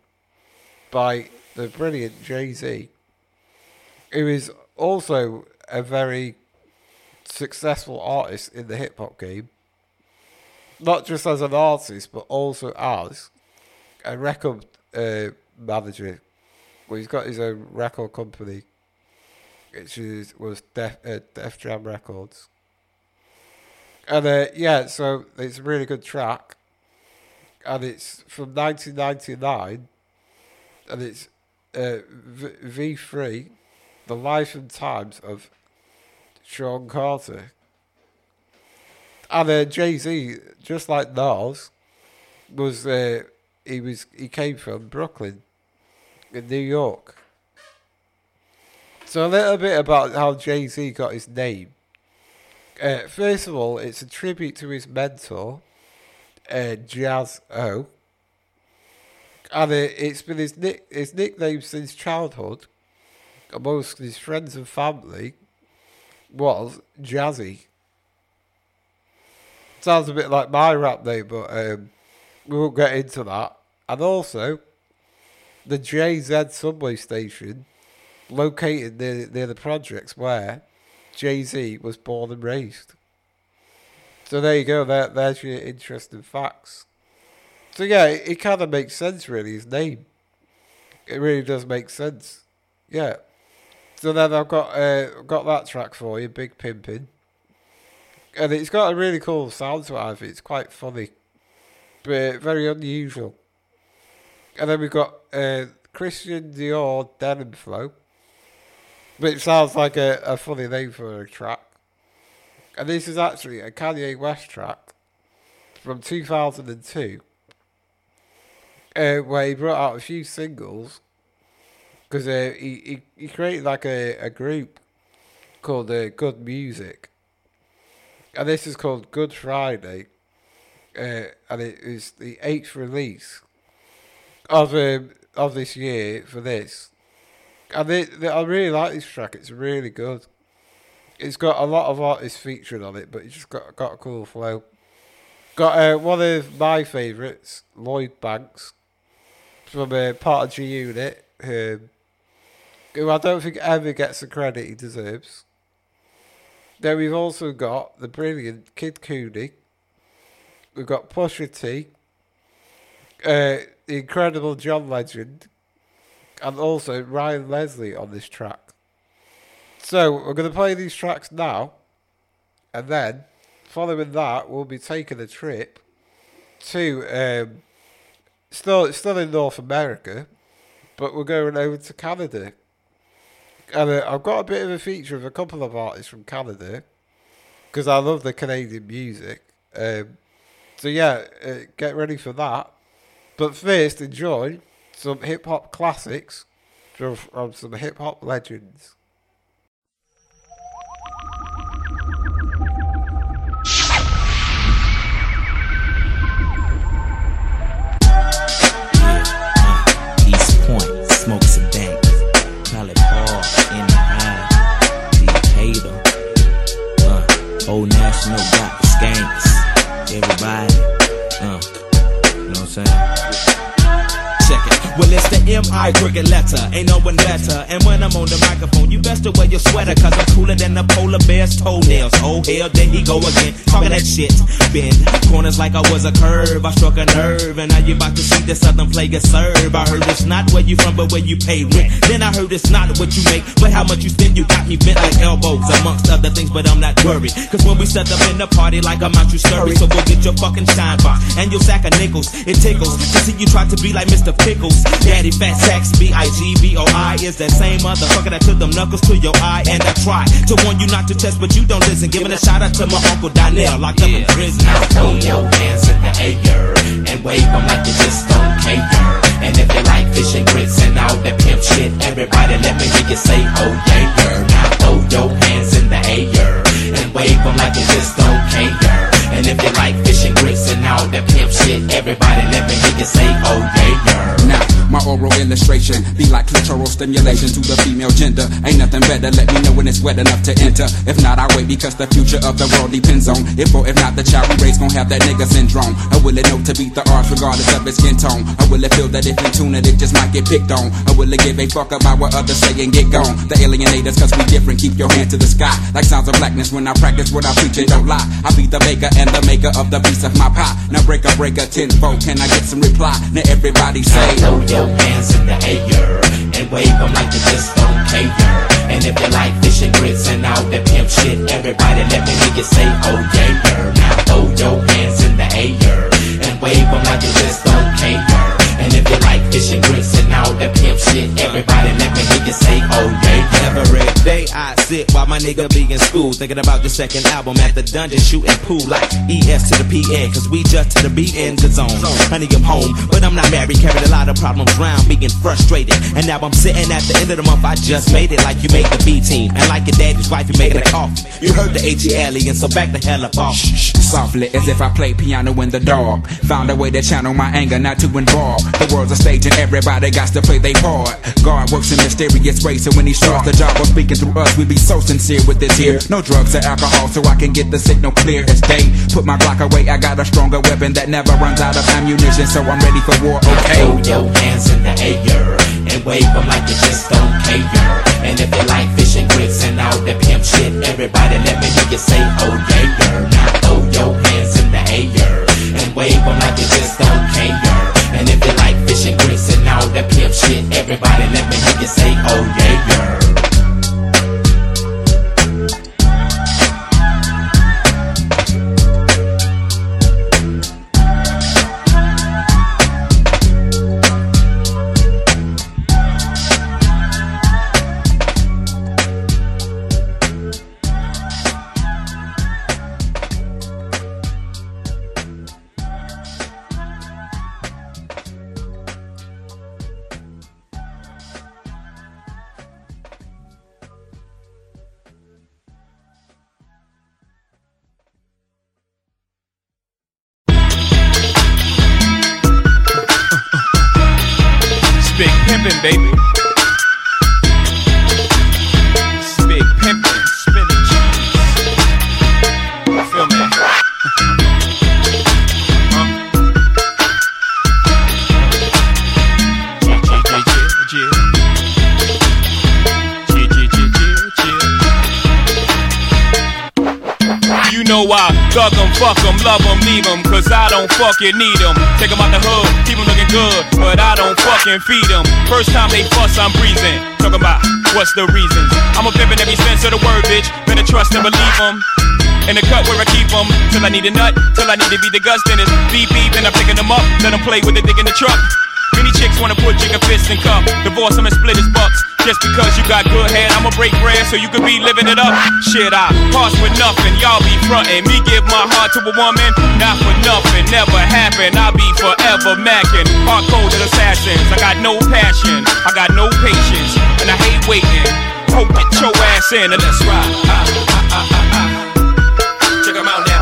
by the brilliant Jay Z, who is also a very successful artist in the hip hop game. Not just as an artist, but also as a record uh, manager. Well, he's got his own record company, which is was Def, uh, Def Jam Records. And uh, yeah, so it's a really good track, and it's from 1999, and it's uh, v- V3, The Life and Times of Sean Carter. And uh, Jay Z, just like Nas, was uh, he was he came from Brooklyn, in New York. So a little bit about how Jay Z got his name. Uh, first of all, it's a tribute to his mentor, uh, Jazz O. And it, it's been his, nick, his nickname since childhood, amongst his friends and family, was Jazzy. Sounds a bit like my rap name, but um, we won't get into that. And also, the JZ subway station, located near, near the projects where Jay Z was born and raised. So there you go. There, there's your interesting facts. So yeah, it, it kind of makes sense, really. His name, it really does make sense. Yeah. So then I've got uh, got that track for you, Big Pimpin', and it's got a really cool sound to it. It's quite funny, but very unusual. And then we've got uh, Christian Dior Denim Flow, which sounds like a, a funny name for a track. And this is actually a Kanye West track from 2002, uh, where he brought out a few singles because uh, he, he, he created like a, a group called uh, Good Music. And this is called Good Friday. Uh, and it is the eighth release of um, of this year for this. And they, they, I really like this track. It's really good. It's got a lot of artists featured on it, but it's just got got a cool flow. Got uh, one of my favourites, Lloyd Banks, from uh, part of G Unit, um, who I don't think ever gets the credit he deserves. Then we've also got the brilliant Kid Cudi. We've got Pusha T, uh, the incredible John Legend, and also Ryan Leslie on this track. So we're going to play these tracks now, and then following that, we'll be taking a trip to um, still still in North America, but we're going over to Canada. And uh, I've got a bit of a feature of a couple of artists from Canada because I love the Canadian music. Um, so yeah, uh, get ready for that. But first, enjoy some hip hop classics from, from some hip hop legends. M.I. cricket letter. Ain't no one better. And when I'm on the microphone, you best to wear your sweater, cause I'm cooler than the polar bear's toenails. Oh, hell, there he go again. Talking that shit. Bend corners like I was a curve. I struck a nerve. And now you about to see the southern player serve. I heard it's not where you from, but where you pay rent. Then I heard it's not what you make, but how much you spend. You got me bent like elbows, amongst other things, but I'm not worried. Cause when we set up in the party, like I'm out, you scurry. So go get your fucking shine box and your sack of nickels. It tickles to see you try to be like Mr. Pickles. Daddy Fat Sacks, B-I-G-B-O-I is that same motherfucker that took them knuckles to your eye. And I try to warn you not to test, but you don't listen. Giving a shout out to my uncle Donnell, locked up in prison. Now throw your hands in the air and wave them like you just don't care. And if you like fish and grits and all that pimp shit, everybody let me hear you say, oh yeah, yeah. Now throw your hands in the air and wave them like you just don't care. And if you like fish and grits and all that pimp shit, everybody let me hear you say, oh yeah, yeah. Now, my oral illustration be like clitoral stimulation to the female gender. Ain't nothing better, let me know when it's wet enough to enter. If not, I wait because the future of the world depends on if or if not the child we raise gon' have that nigga syndrome. Or will it know to beat the odds regardless of its skin tone? Or will it feel that if we tune it, it just might get picked on? Or will it give a fuck about what others say and get gone? The alienators, cause we different, keep your hand to the sky. Like sounds of blackness when I practice what I preach and don't lie. I be the baker and the maker of the piece of my pie. Now break a break a tenfold, can I get some reply? Now everybody say, Throw your hands in the air and wave them like you just don't care. And if you like fish and grits and all that pimp shit, everybody let me hear you say, oh yeah. Now throw your hands in the air and wave them like you just don't care. And if you like fish and grits and all that pimp shit, everybody let me hear you say, oh yeah, yeah. Every day I sit while my nigga be in school, thinking about the second album at the dungeon, shooting pool like ES to the PN, cause we just to the beat in the zone. Honey, I'm home, but I'm not married, carried a lot of problems round, being frustrated. And now I'm sitting at the end of the month, I just made it like you made the B team, and like your daddy's wife, you making a coffee. You heard the AT alien, so back the hell up off. Softly, as if I play piano in the dark. Found a way to channel my anger, not to involve. The world's a stage and everybody got to play their part. God works in mysterious ways, so when he starts the job of speaking through us, we be so sincere with this here. No drugs or alcohol, so I can get the signal clear as day. Put my Glock away, I got a stronger weapon that never runs out of ammunition, so I'm ready for war. Okay. Throw your hands in the air and wave them like you just don't care. And if you like fish and grits and all that pimp shit, everybody let me hear you say, oh yeah, yeah. Now throw your hands in the air and wave them like you just don't care. Shit, everybody let me hear you say, oh yeah, yeah. Leave 'em, cause I don't fucking need 'em. Take 'em out the hood, keep 'em looking good, but I don't fucking feed 'em. First time they fuss, I'm breezing. Talking about what's the reasons. I'm a pimpin' every sense of the word, bitch. Better trust and believe 'em. In the cut where I keep 'em, till I need a nut, till I need to be the guts, then it's beep beep, and I'm picking 'em up. Let 'em play with the dick in the truck. Many chicks wanna put fist in cup. Divorce him and split his bucks. Just because you got good head, I'ma break bread so you can be living it up. Shit, I pass with nothing. Y'all be frontin'. Me give my heart to a woman, not for nothing. Never happen. I'll be forever macking. Hard coded assassins. I got no passion. I got no patience. And I hate waiting. Hope get your ass in and let's ride. Ah, ah, ah, ah, ah. Check 'em out now.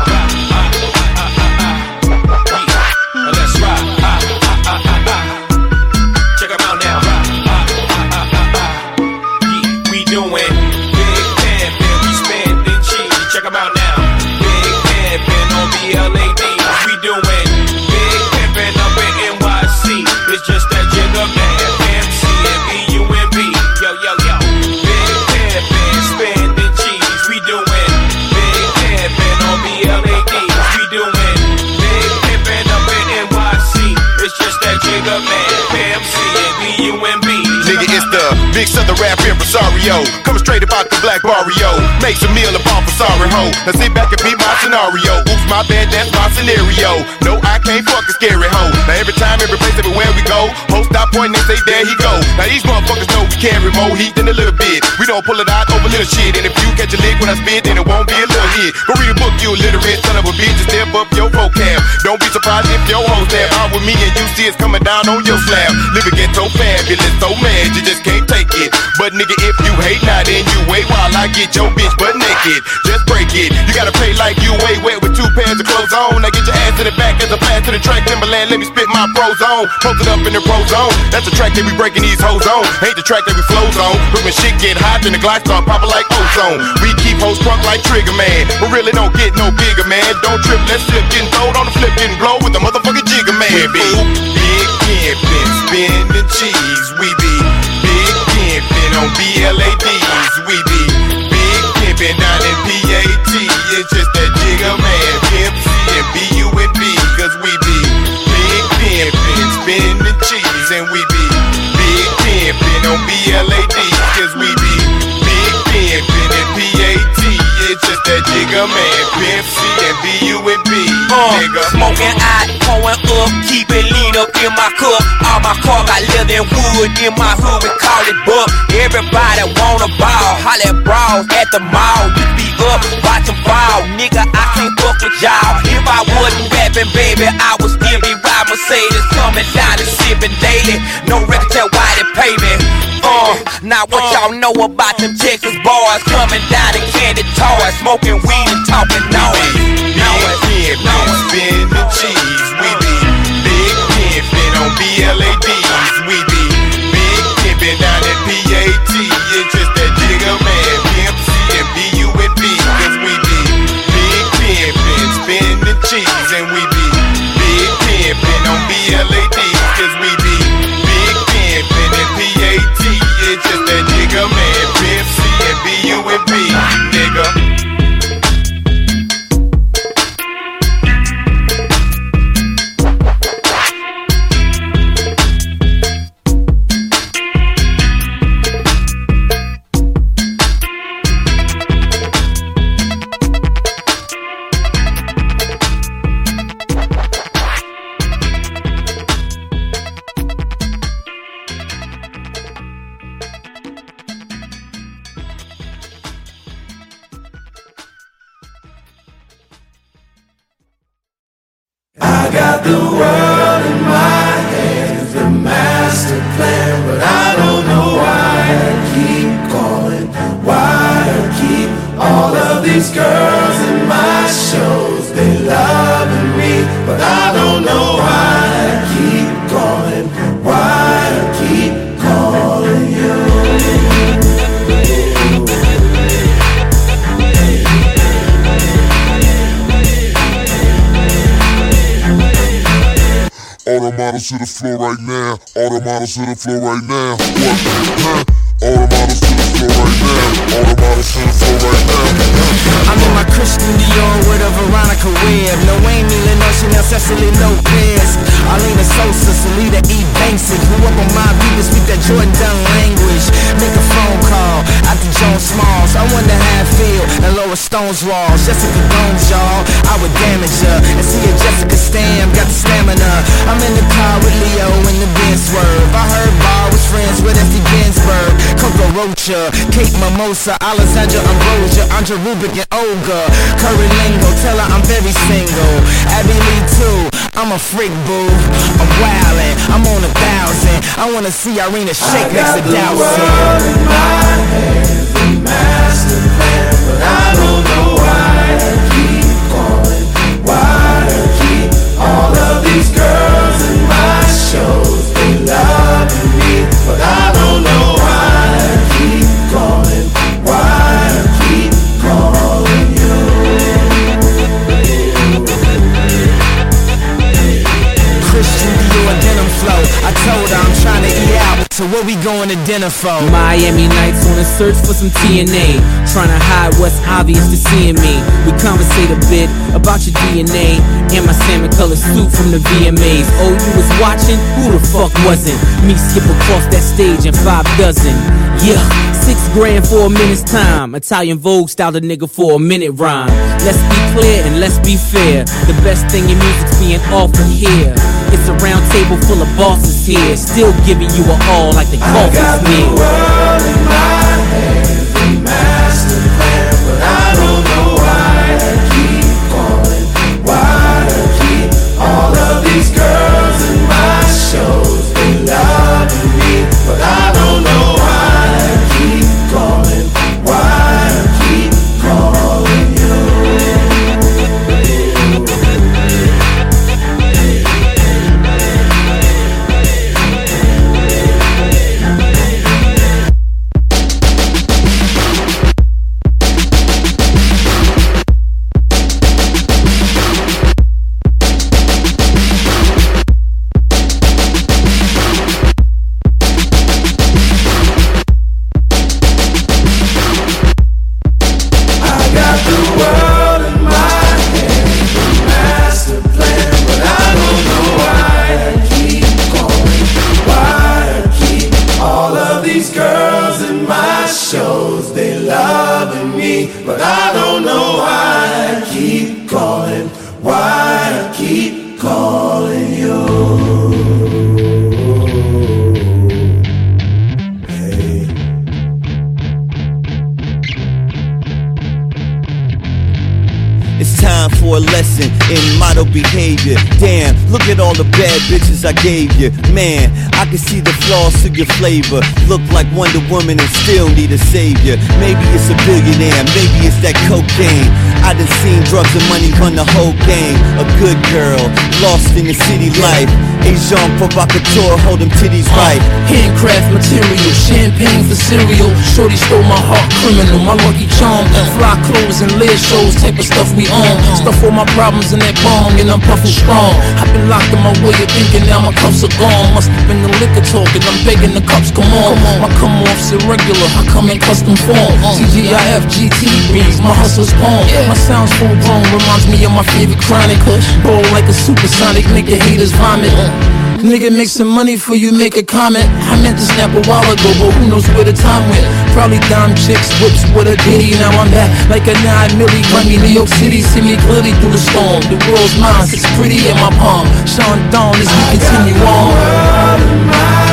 Nigga, it's the big southern rap impresario. Coming straight about the black barrio. Makes a meal upon for sorry hoe. Now sit back and beat my scenario. Oops, my bad, that's my scenario. No, I can't fuck a scary hoe. Now every time, every place, everywhere we go, hoes stop pointing and say, there he go. Now these motherfuckers know we carry more heat than a little bit. We don't pull it out over little shit. And if you catch a lick when I spit, then it won't be a little hit. Go read a book, you illiterate son of a bitch, and step up your vocab. Don't be surprised if your hoes there out with me and you see it's coming down on your slab. Living ghetto fabulous, so mad you just can't take it. But nigga, if you hate now, then you wait while I get your bitch butt naked. Just break it. You gotta play like you way wet with two pairs of clothes on. Now get your ass to the back as a pass to the track. Timbaland, let me spit my pros on. Post it up in the pro zone. That's the track that we breaking these hoes on. Ain't the track that we flows on. But when shit get hot, then the glass start popping like ozone. We keep hoes crunk like Trigger Man. But really don't get no bigger, man. Don't trip, let's slip, getting throwed on the flip, getting blow with the motherfucking Jigga Man. We be big pimpin', spinning cheese. We be on BLADs. We be big pimpin' down in PAT. It's just that Jigga Man, Pimp C and B-U-N-B. Cause we be big pimpin', spinning cheese. And we be big pimpin' on BLADs. Cause we be big pimpin' and PAT. It's just that Jigga Man, Pimp C and B-U-N-B. Uh, smoking out, pouring up, keep it lean up in my cup. All my car got leather and wood in my hood, we call it buck. Everybody wanna ball, holla at bras at the mall. You be up, watch 'em fall, nigga. I can't fuck with y'all. If I wasn't rapping, baby, I would still be riding Mercedes, coming down and sipping daily. No record tell why they pay me. Uh, now what y'all know about them Texas boys coming down in candy toys, smoking weed and talking noise. Noise, Big pimpin', spinning cheese. We be big pimpin' on BLADs. We be big pimpin' down at PAT. It's just that Jigga Man, Pimp C and B-U-N-B. Cause we be big pimpin', spinning cheese. And we be big pimpin' on BLADs. Got the world in my hands, the master plan, but I don't know why I keep calling, why I keep all of these girls models to the floor right now. All the models to the floor right now. What? Huh? All the models I'm in my Christian Dior with a Veronica Webb. No Amy, Leno, Chanel, Cecily Lopez. Alina Sosa, Salida E. Banks. Grew up on my beat to speak that Jourdan Dunn language. Make a phone call out to Joan Smalls. I wonder how I feel and Lower Stone's walls. Jessica Jones, y'all, I would damage her. And see if Jessica Stam got the stamina. I'm in the car with Leo in the Benz swerve. I heard Bar was friends with F.D. Ginsburg. Coco Rocha, Mimosa, Alessandra Ambrosio, Andre Rubik and Olga. Curry Lingo, tell her I'm very single. Abbey Lee too, I'm a freak boo. I'm wildin', I'm on a thousand. I wanna see Irina Shayk next to Dowson. master plan, but I don't know why I keep calling, why I keep all of these girls in my shows. So what we going to dinner for? Miami nights on a search for some TNA. Trying to hide what's obvious to seeing me. We conversate a bit about your DNA and my salmon colored suit from the VMAs. Oh, you was watching? Who the fuck wasn't? Me skip across that stage in five dozen. Yeah, six grand for a minute's time. Italian Vogue styled a nigga for a minute rhyme. Let's be clear and let's be fair. The best thing in music's being offered here. It's a round table full of bosses here, still giving you a all like the coffee's near. I gave you. Man, I can see the flaws to your flavor. Look like Wonder Woman and still need a savior. Maybe it's a billionaire, maybe it's that cocaine. I done seen drugs and money run the whole game. A good girl, lost in the city life. Agent Provocateur, hold them titties uh, right. Handcraft material, champagne for cereal. Shorty stole my heart, criminal, my lucky charm. Fly clothes and lead shows, type of stuff we own. Stuff all my problems in that bong, and I'm puffing strong. I've been locked in my way of thinking, now my cuffs are gone. Must have been the liquor talking, I'm begging the cops, come on. My come off's irregular, I come in custom form. TGIF, GT my hustle's palm. My sound's full grown, reminds me of my favorite chronic. Ball like a supersonic, make the haters vomit. Nigga make some money for you make a comment. I meant to snap a while ago, but who knows where the time went? Probably dime chicks, whips with a ditty. Now I'm back like a nine milli. Grammy, New York City, see me clearly through the storm. The world's mine, it's pretty in my palm. Sean Dawn as we continue on.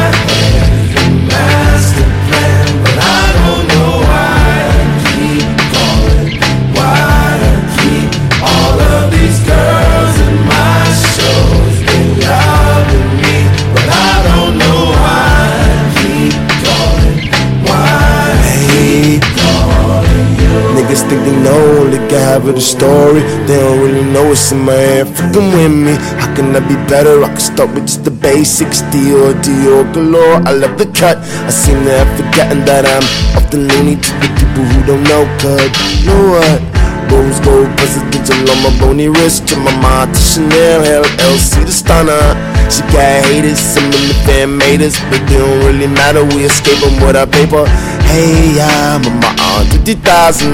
Niggas think they know only God of the story. They don't really know what's in my head. Fucking with me. How can I be better? I can start with just the basics. Dior, Dior galore. I love the cut. I seem to have forgotten that I'm often loony to the people who don't know. Cause you know what? Rose gold presidential on my bony wrist. To my mind to Chanel, LLC the stunner. She got haters, some in the fan made us, but they don't really matter. We escape them with our paper. Hey, I'm on my own 50,000,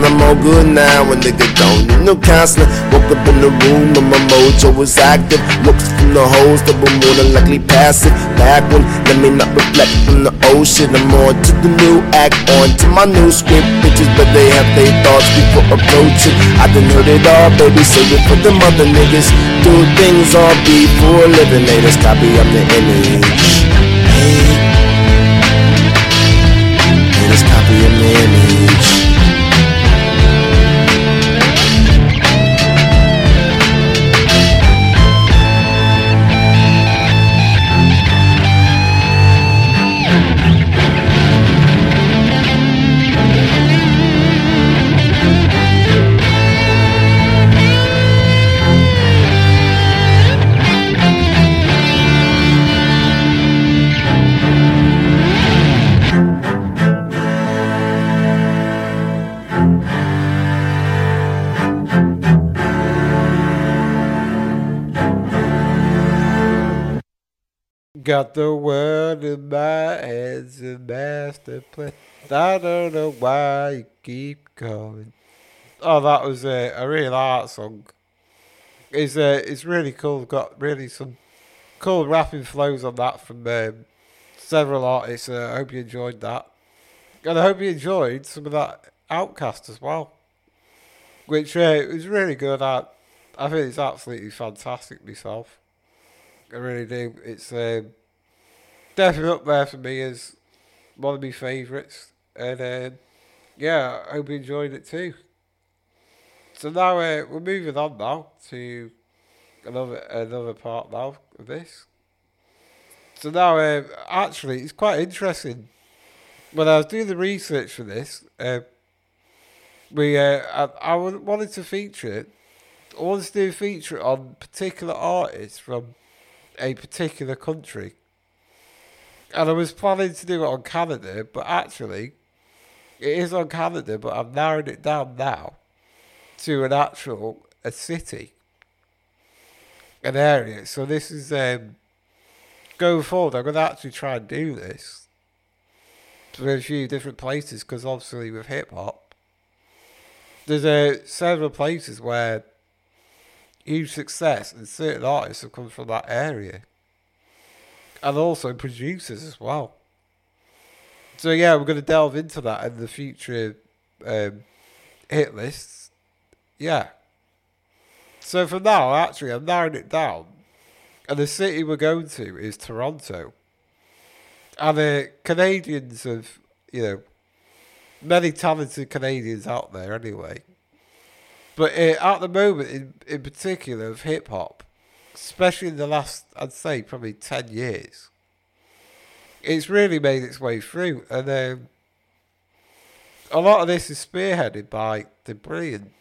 I'm all good now. When nigga don't need no counseling. Woke up in the room and my mojo was active. Looks from the hoes that were more than likely passive. Back when, let me not reflect from the old shit. I'm on to the new act, on to my new script. Bitches, but they have their thoughts before approaching. I done heard it all, baby, save it for the mother niggas. Do things all before living, they just copy up the image. Hey, Got the world in my hands, a master plan. I don't know why you keep going. Oh, that was a, a really art song. It's uh, it's really cool. Got really some cool rapping flows on that from um, several artists. Uh, I hope you enjoyed that, and I hope you enjoyed some of that OutKast as well, which uh, was really good. I I think it's absolutely fantastic myself. I really do. It's um, definitely up there for me as one of my favourites, and um, yeah, I hope you enjoyed it too. So now uh, we're moving on now to another another part now of this. So now, um, actually, it's quite interesting. When I was doing the research for this, uh, we uh, I, I wanted to feature, I wanted to do a feature on particular artists from a particular country, and I was planning to do it on Canada, but actually, it is on Canada, but I've narrowed it down now to an actual a city, an area. So this is um, going forward. I'm going to actually try and do this to a few different places because obviously with hip hop, there's uh, several places where huge success and certain artists have come from that area, and also producers as well. So yeah, we're going to delve into that in the future um, hit lists. Yeah. So for now, actually, I'm narrowing it down, and the city we're going to is Toronto. And the Canadians have, you know, many talented Canadians out there anyway. But uh, at the moment, in, in particular, of hip hop, especially in the last, I'd say, probably 10 years, it's really made its way through. And um, a lot of this is spearheaded by the brilliant,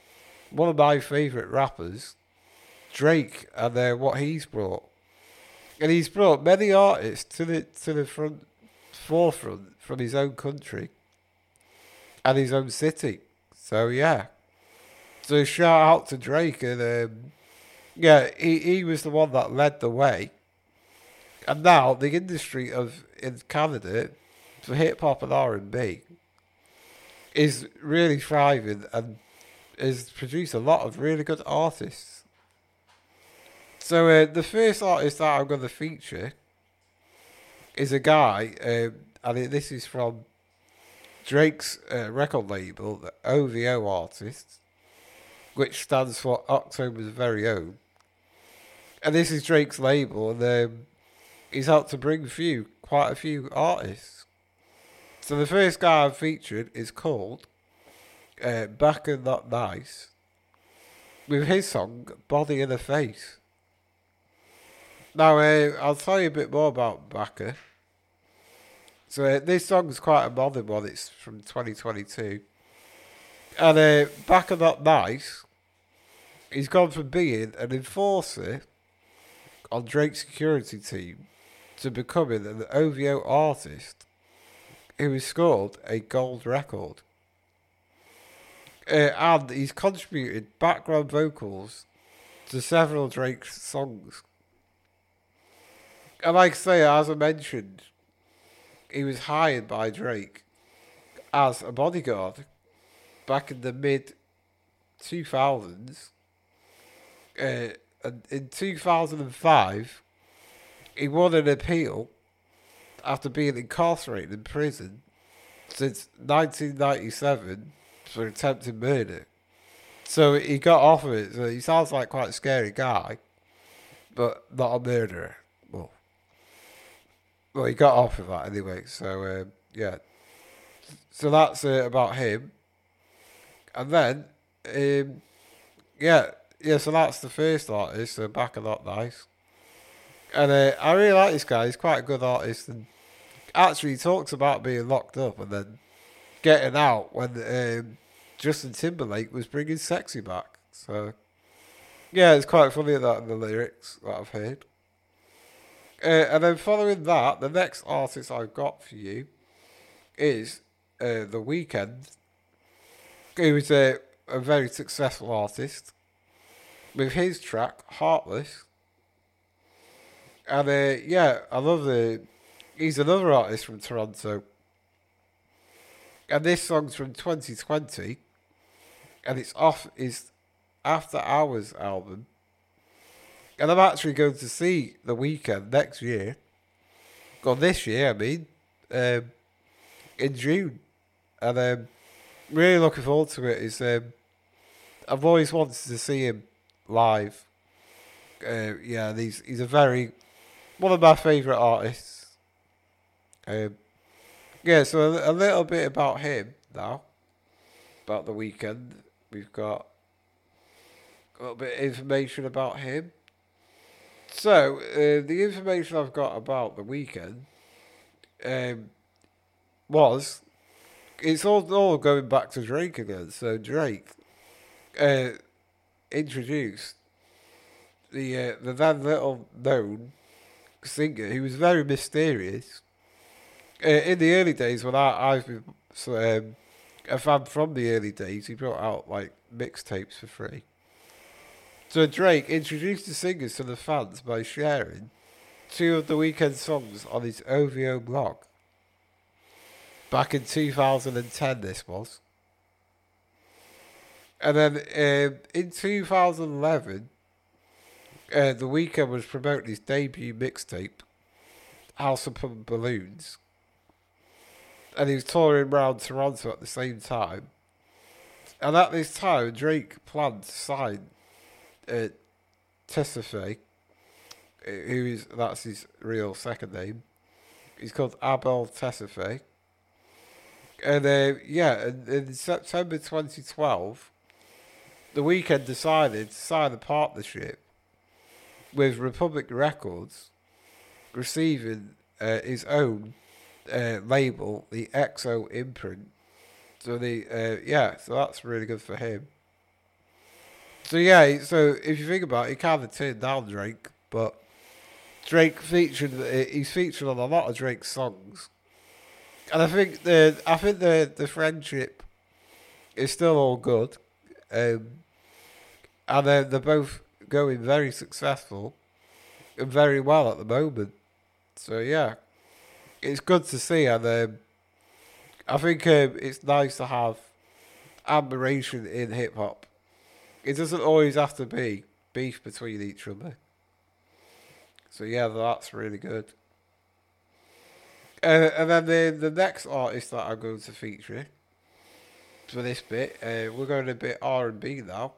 one of my favourite rappers, Drake, and uh, what he's brought. And he's brought many artists to the to the front forefront from his own country and his own city. So yeah. So shout out to Drake and um, yeah, he, he was the one that led the way. And now the industry of in Canada for hip hop and R and B is really thriving and has produced a lot of really good artists. So uh, the first artist that I'm going to feature is a guy, um, and this is from Drake's uh, record label, the OVO Artists, which stands for October's Very Own. And this is Drake's label, and um, he's helped to bring few, quite a few artists. So the first guy I've featured is called uh, Baka Not Nice, with his song Body in the Face. Now, uh, I'll tell you a bit more about Baka. So, uh, this song's quite a modern one, it's from 2022. And uh, Baka Not Nice, he's gone from being an enforcer on Drake's security team to becoming an OVO artist who scored a gold record. Uh, and he's contributed background vocals to several Drake's songs. And like I say, as I mentioned, he was hired by Drake as a bodyguard back in the mid 2000s. Uh, in 2005, he won an appeal after being incarcerated in prison since 1997 for attempted murder. So he got off of it. So he sounds like quite a scary guy, but not a murderer. Well, well, he got off of that anyway. So um, yeah. So that's uh, about him. And then, um, yeah, yeah. So that's the first artist. So Baka Not Nice. And uh, I really like this guy. He's quite a good artist, and actually he talks about being locked up and then getting out when um, Justin Timberlake was bringing "Sexy" back. So yeah, it's quite funny that in the lyrics that I've heard. Uh, and then following that, the next artist I've got for you is uh, The Weeknd, who is a, a very successful artist with his track Heartless. And uh, yeah, I love the. He's another artist from Toronto. And this song's from 2020. And it's off his After Hours album. And I'm actually going to see The Weeknd next year. Well, this year, I mean. Um, in June. And um, really looking forward to it. Is um, I've always wanted to see him live. Uh, yeah, he's he's a very one of my favourite artists. Um, yeah, so a, a little bit about him now. About The Weeknd, we've got a little bit of information about him. So uh, the information I've got about The Weeknd um, was it's all all going back to Drake again. So Drake uh, introduced the uh, the then little known singer who was very mysterious. Uh, in the early days, when I I've been um, a fan from the early days, he brought out like mixtapes for free. So Drake introduced the singers to the fans by sharing two of The Weeknd songs on his OVO blog. Back in 2010, this was. And then um, in 2011, uh, The Weeknd was promoting his debut mixtape, House of Balloons. And he was touring around Toronto at the same time. And at this time, Drake planned to sign uh, Tesfaye, uh, who is, that's his real second name. He's called Abel Tesfaye. And uh, yeah, in September 2012, The Weeknd decided to sign a partnership with Republic Records, receiving uh, his own uh, label, the XO imprint. So the uh, yeah, so that's really good for him. So yeah, so if you think about it, he kind of turned down Drake, but Drake featured. uh, He's featured on a lot of Drake's songs, and I think the I think the the friendship is still all good, um, and they're, they're both going very successful and very well at the moment. So yeah, it's good to see, and um, I think um, it's nice to have admiration in hip hop. It doesn't always have to be beef between each other. So yeah, that's really good. Uh, and then the the next artist that I'm going to feature for this bit, uh, we're going a bit R and B now.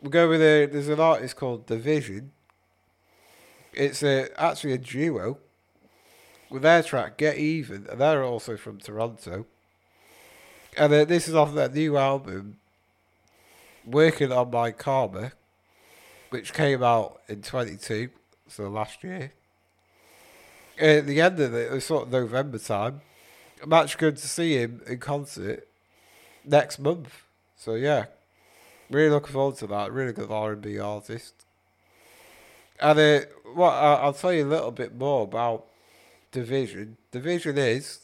We'll go with a. There's an artist called dvsn. It's a, actually a duo with their track "Get Even," and they're also from Toronto. And uh, this is off their new album, "Working on My Karma," which came out in 22, so last year. At the end of it, it was sort of November time. I'm actually going to see him in concert next month. So yeah, really looking forward to that. Really good R and B artist. And uh, what I- I'll tell you a little bit more about dvsn. dvsn is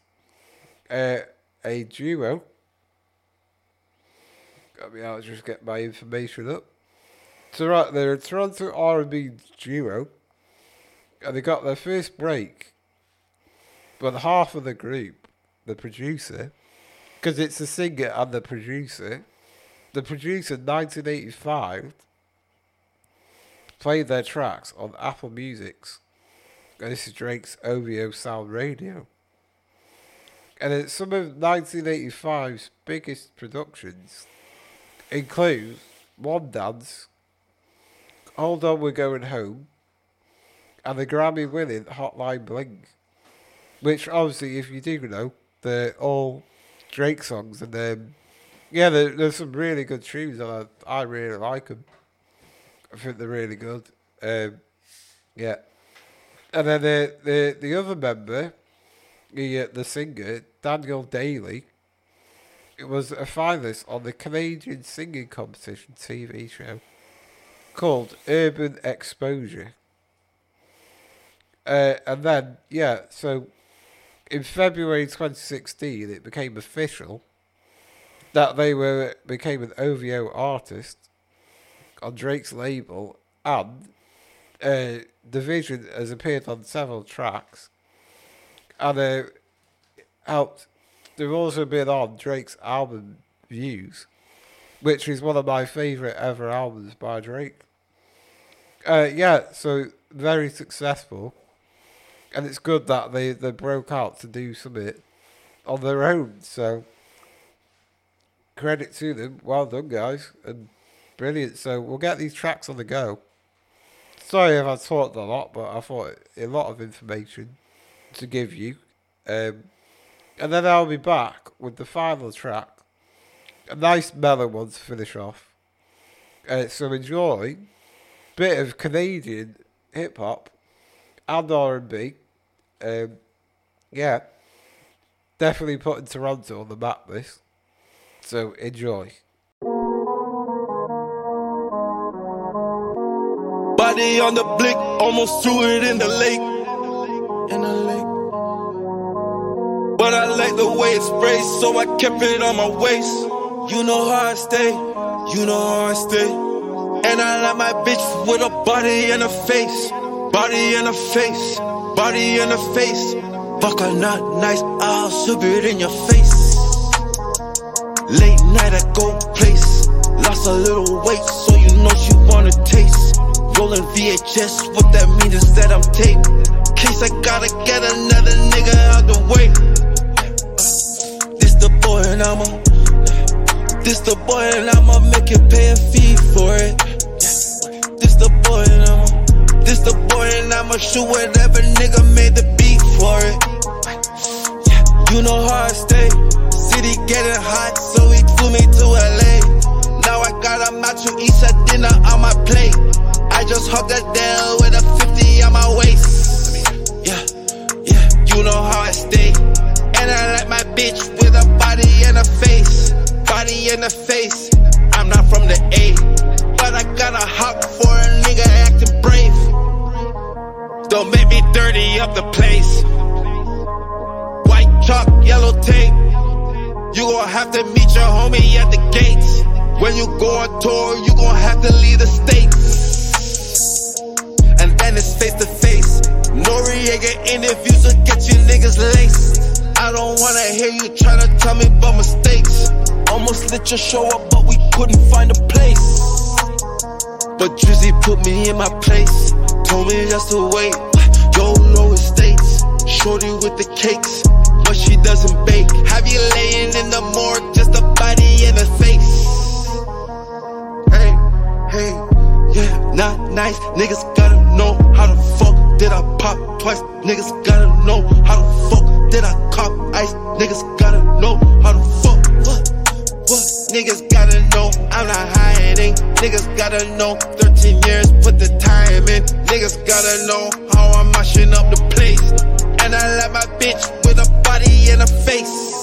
uh, a duo. Got me out. Just get my information up. So right, they're a Toronto R and B duo, and they got their first break. But half of the group, the producer, because it's the singer and the producer, the producer in Nineteen85 played their tracks on Apple Music's. And this is Drake's OVO Sound Radio. And some of Nineteen85's biggest productions include One Dance, Hold On We're Going Home, and the Grammy winning Hotline Bling. Which obviously, if you do know, they're all Drake songs, and um, yeah, there, there's some really good tunes, and I, I really like them. I think they're really good. Um, yeah, and then the the the other member, the uh, the singer Daniel Daly, was a finalist on the Canadian singing competition TV show called Urban Exposure. Uh, and then yeah, so in February 2016, it became official that they were became an OVO artist on Drake's label, and uh, dvsn has appeared on several tracks, and uh, helped. They've also been on Drake's album Views, which is one of my favorite ever albums by Drake. Uh, yeah, so very successful, and it's good that they they broke out to do something on their own. So credit to them. Well done, guys, and brilliant. So we'll get these tracks on the go. Sorry if I talked a lot, but I thought a lot of information to give you. Um, and then I'll be back with the final track. A nice mellow one to finish off. Uh, so enjoy. Bit of Canadian hip hop and R and B. Um, yeah, definitely putting Toronto on the map. This, so enjoy. Body on the blick, almost threw it in the lake. In the lake. But I like the way it sprays, so I kept it on my waist. You know how I stay, you know how I stay. And I like my bitch with a body and a face. Body and a face, body and a face. Fuck her not nice, I'll slip it in your face. Late night at go place. Lost a little weight, so you know she wanna taste. Rolling VHS, what that means is that I'm taped. Case I gotta get another nigga out the way. This the boy and I'ma. This the boy and I'ma make it pay a fee for it. This the boy and I'ma. This the boy and I'ma shoot whatever nigga made the beat for it. You know how I stay. City getting hot, so he flew me to LA. Now I got a macho east at dinner on my plate. I just hugged a Dell with a 50 on my waist. Yeah, yeah, you know how I stay. And I like my bitch with a body and a face. Body and a face. I'm not from the A, but I got a hop for a nigga acting brave. Up the place. White chalk, yellow tape. You gon' have to meet your homie at the gates. When you go on tour, you gon' have to leave the states. And then it's face to face. Noriega interviews will get you niggas laced. I don't wanna hear you tryna tell me about mistakes. Almost lit your show up, but we couldn't find a place. But Drizzy put me in my place. Told me just to wait. YOLO estates. Shorty with the cakes. But she doesn't bake. Have you laying in the morgue, just a body and a face. Hey, hey, yeah, not nice. Niggas gotta know how the fuck did I pop twice. Niggas gotta know how the fuck did I cop ice. Niggas gotta know how the. Niggas gotta know I'm not hiding. Niggas gotta know 13 years, put the time in. Niggas gotta know how I'm mashing up the place. And I like my bitch with a body and a face.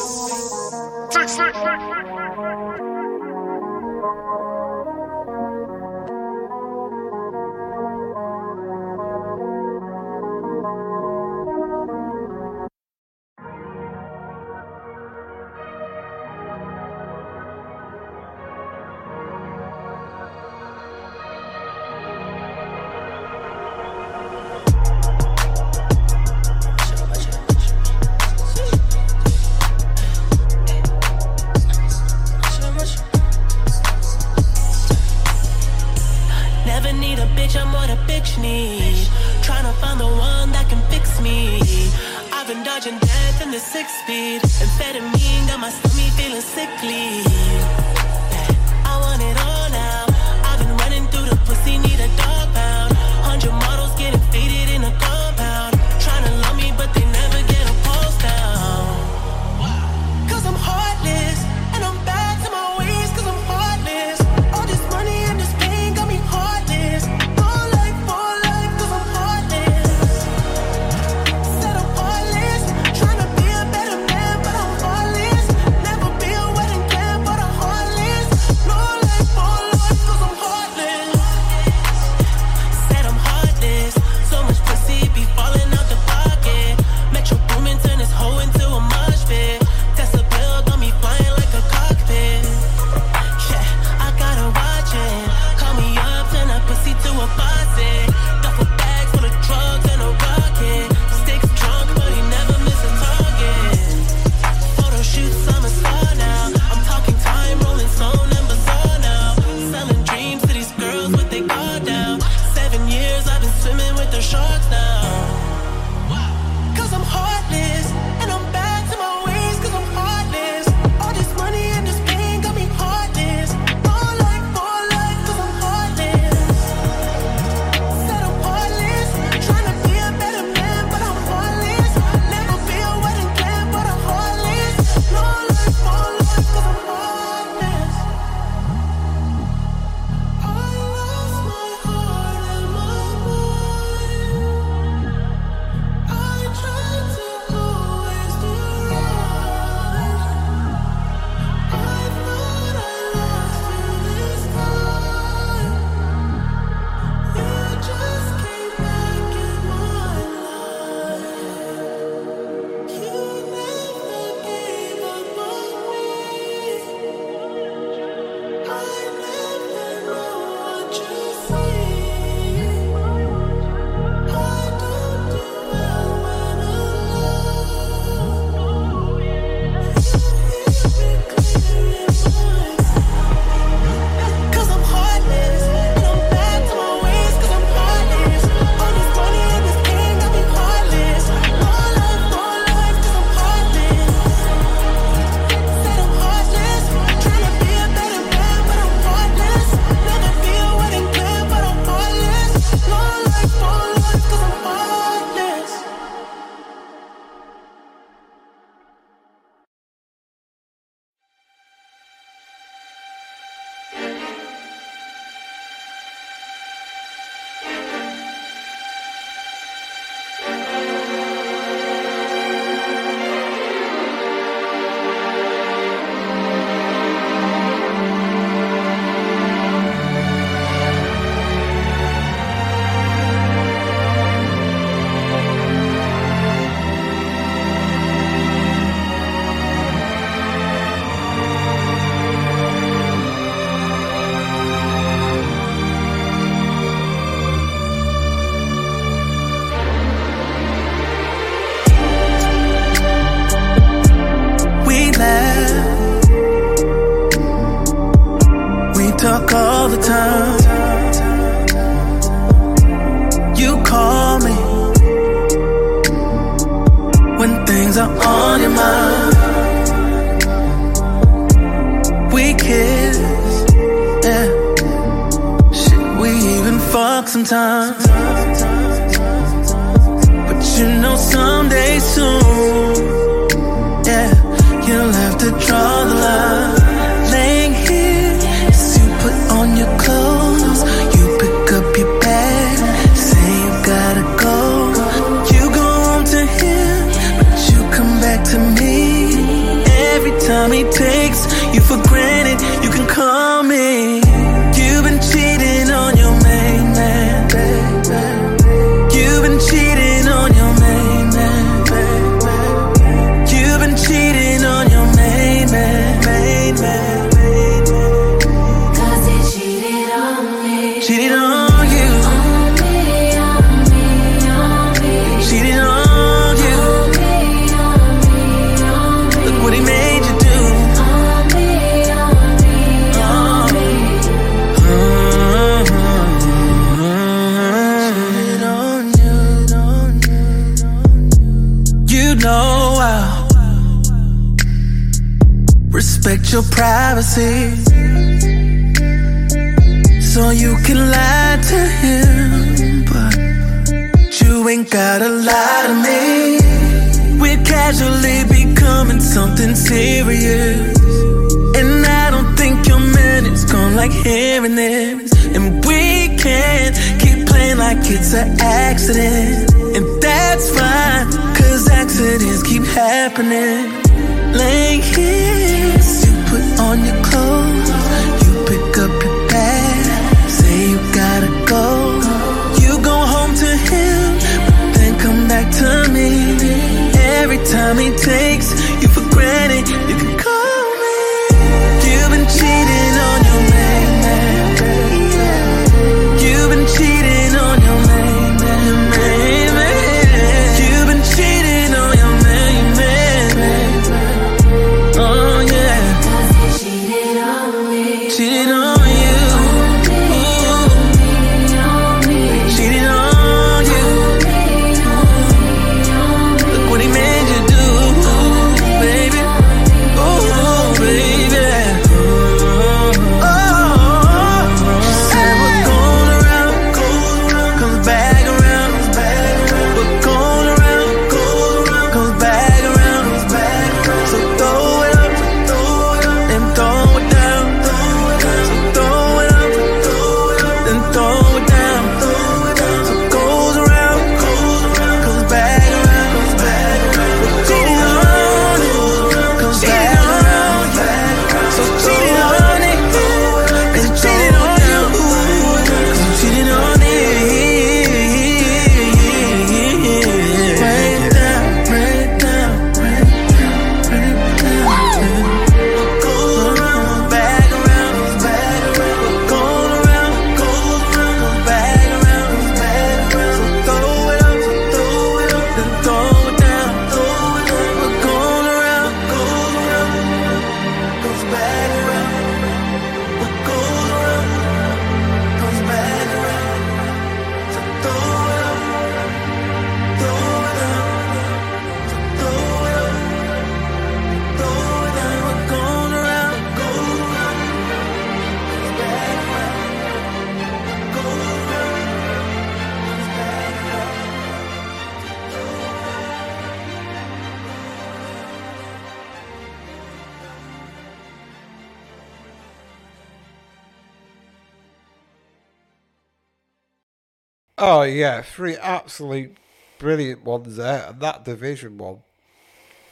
yeah, three absolute brilliant ones there, and that dvsn one.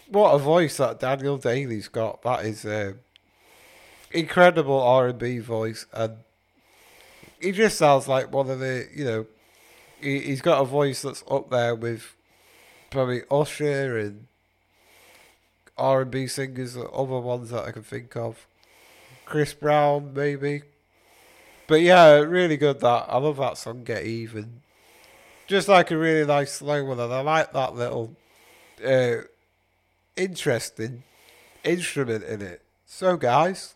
What a voice that Daniel Daly's got! That is a incredible R and B voice, and he just sounds like one of the you know, he, he's got a voice that's up there with probably Usher and R and B singers, other ones that I can think of, Chris Brown maybe. But yeah, really good that. I love that song Get Even just like a really nice slow one, and I like that little uh, interesting instrument in it. So, guys,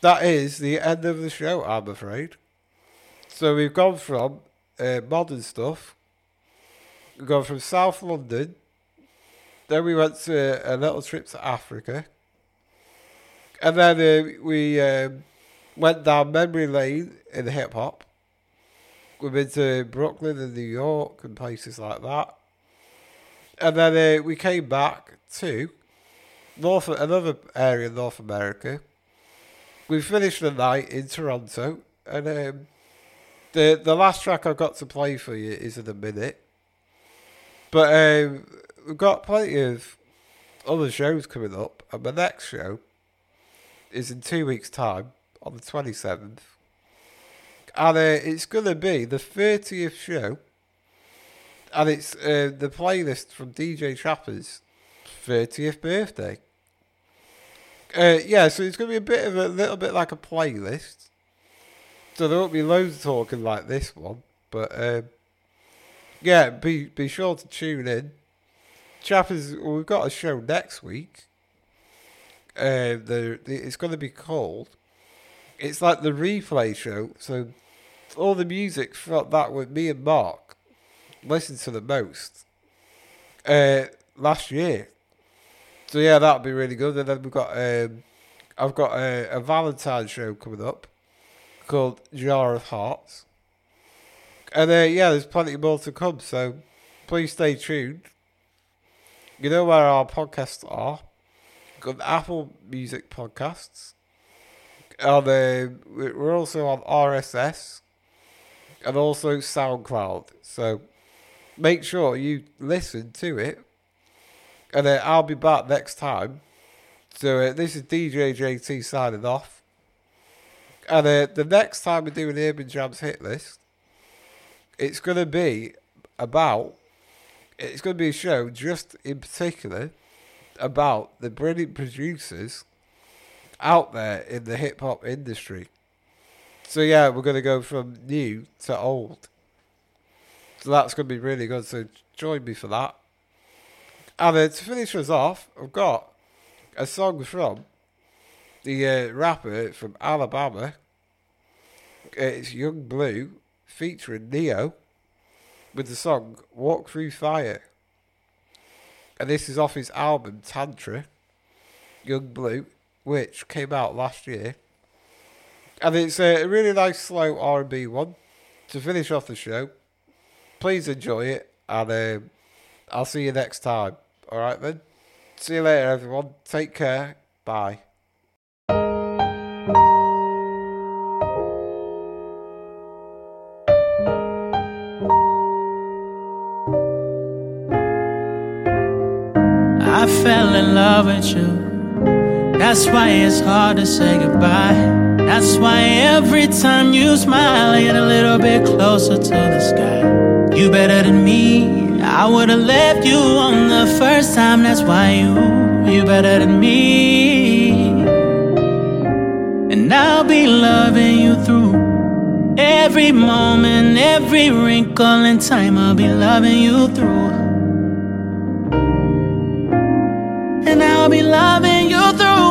that is the end of the show, I'm afraid. So, we've gone from uh, modern stuff, we've gone from South London, then we went to a little trip to Africa, and then uh, we um, went down memory lane in hip hop. We've been to Brooklyn and New York and places like that. And then uh, we came back to North another area in North America. We finished the night in Toronto, and um, the the last track I've got to play for you is in a minute. But um, we've got plenty of other shows coming up, and my next show is in two weeks' time on the twenty seventh, and uh, it's gonna be the thirtieth show, and it's uh, the playlist from DJ Trapper's thirtieth birthday. Uh, yeah, so it's gonna be a bit of a little bit like a playlist. So there won't be loads of talking like this one, but um, yeah, be be sure to tune in. Chappers, we've got a show next week. Uh, the it's going to be called. It's like the replay show. So all the music from that with me and Mark listened to the most uh, last year. So yeah, that'll be really good. And then we've got um, I've got a, a Valentine show coming up called Jar of Hearts. And uh, yeah, there's plenty more to come. So please stay tuned. You know where our podcasts are. Got Apple Music podcasts. And uh, we're also on RSS and also SoundCloud. So make sure you listen to it. And then I'll be back next time. So uh, this is DJ JT signing off. And uh, the next time we do an Urban Jams hit list, it's going to be about, it's going to be a show just in particular about the brilliant producers out there in the hip hop industry. So yeah, we're going to go from new to old. So that's going to be really good. So join me for that. And then to finish us off, I've got a song from the uh, rapper from Alabama. It's Yung Bleu featuring Ne-Yo with the song Walk Through Fire. And this is off his album Tantra, Yung Bleu, which came out last year. And it's a really nice slow R&B one to finish off the show. Please enjoy it and um, I'll see you next time. Alright then. See you later everyone. Take care. Bye. I fell in love with you. That's why it's hard to say goodbye. That's why every time you smile, I get a little bit closer to the sky. You better than me. I would've left you on the first time. That's why you, you better than me. And I'll be loving you through every moment, every wrinkle in time. I'll be loving you through. And I'll be loving you through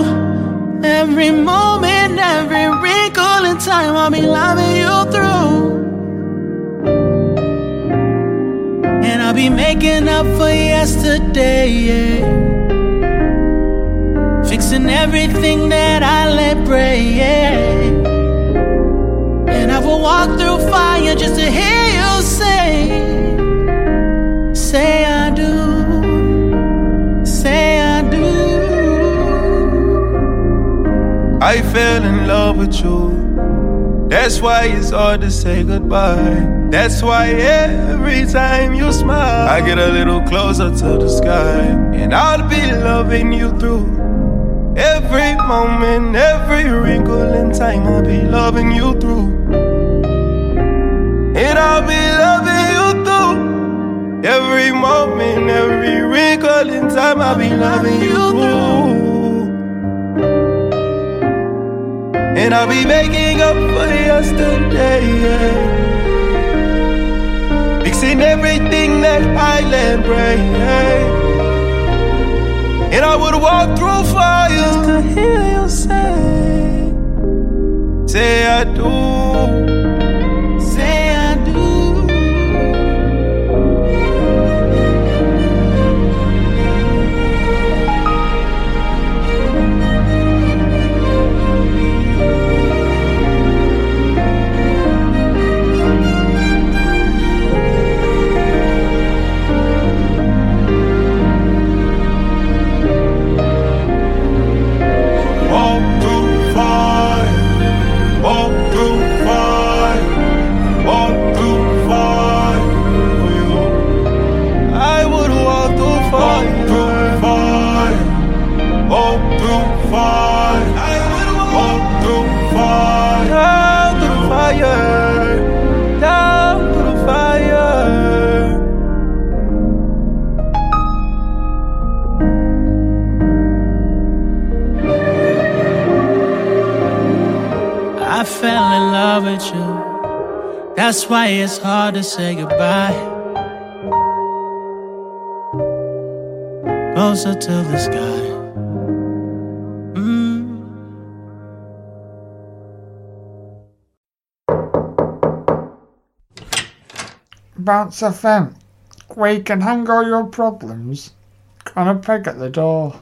every moment, every wrinkle in time. I'll be loving you through. And I'll be making up for yesterday, yeah. Fixing everything that I let break, yeah. And I will walk through fire just to hear I fell in love with you. That's why it's hard to say goodbye. That's why every time you smile, I get a little closer to the sky. And I'll be loving you through every moment, every wrinkle in time. I'll be loving you through. And I'll be loving you through every moment, every wrinkle in time. I'll be loving you through. And I'll be making up for yesterday, yeah. Fixing everything that I let break, yeah. And I would walk through fire just to hear you say, say I do. With you. That's why it's hard to say goodbye. Closer to the sky. Mm. Bounce FM, you can hang all your problems on a peg at the door.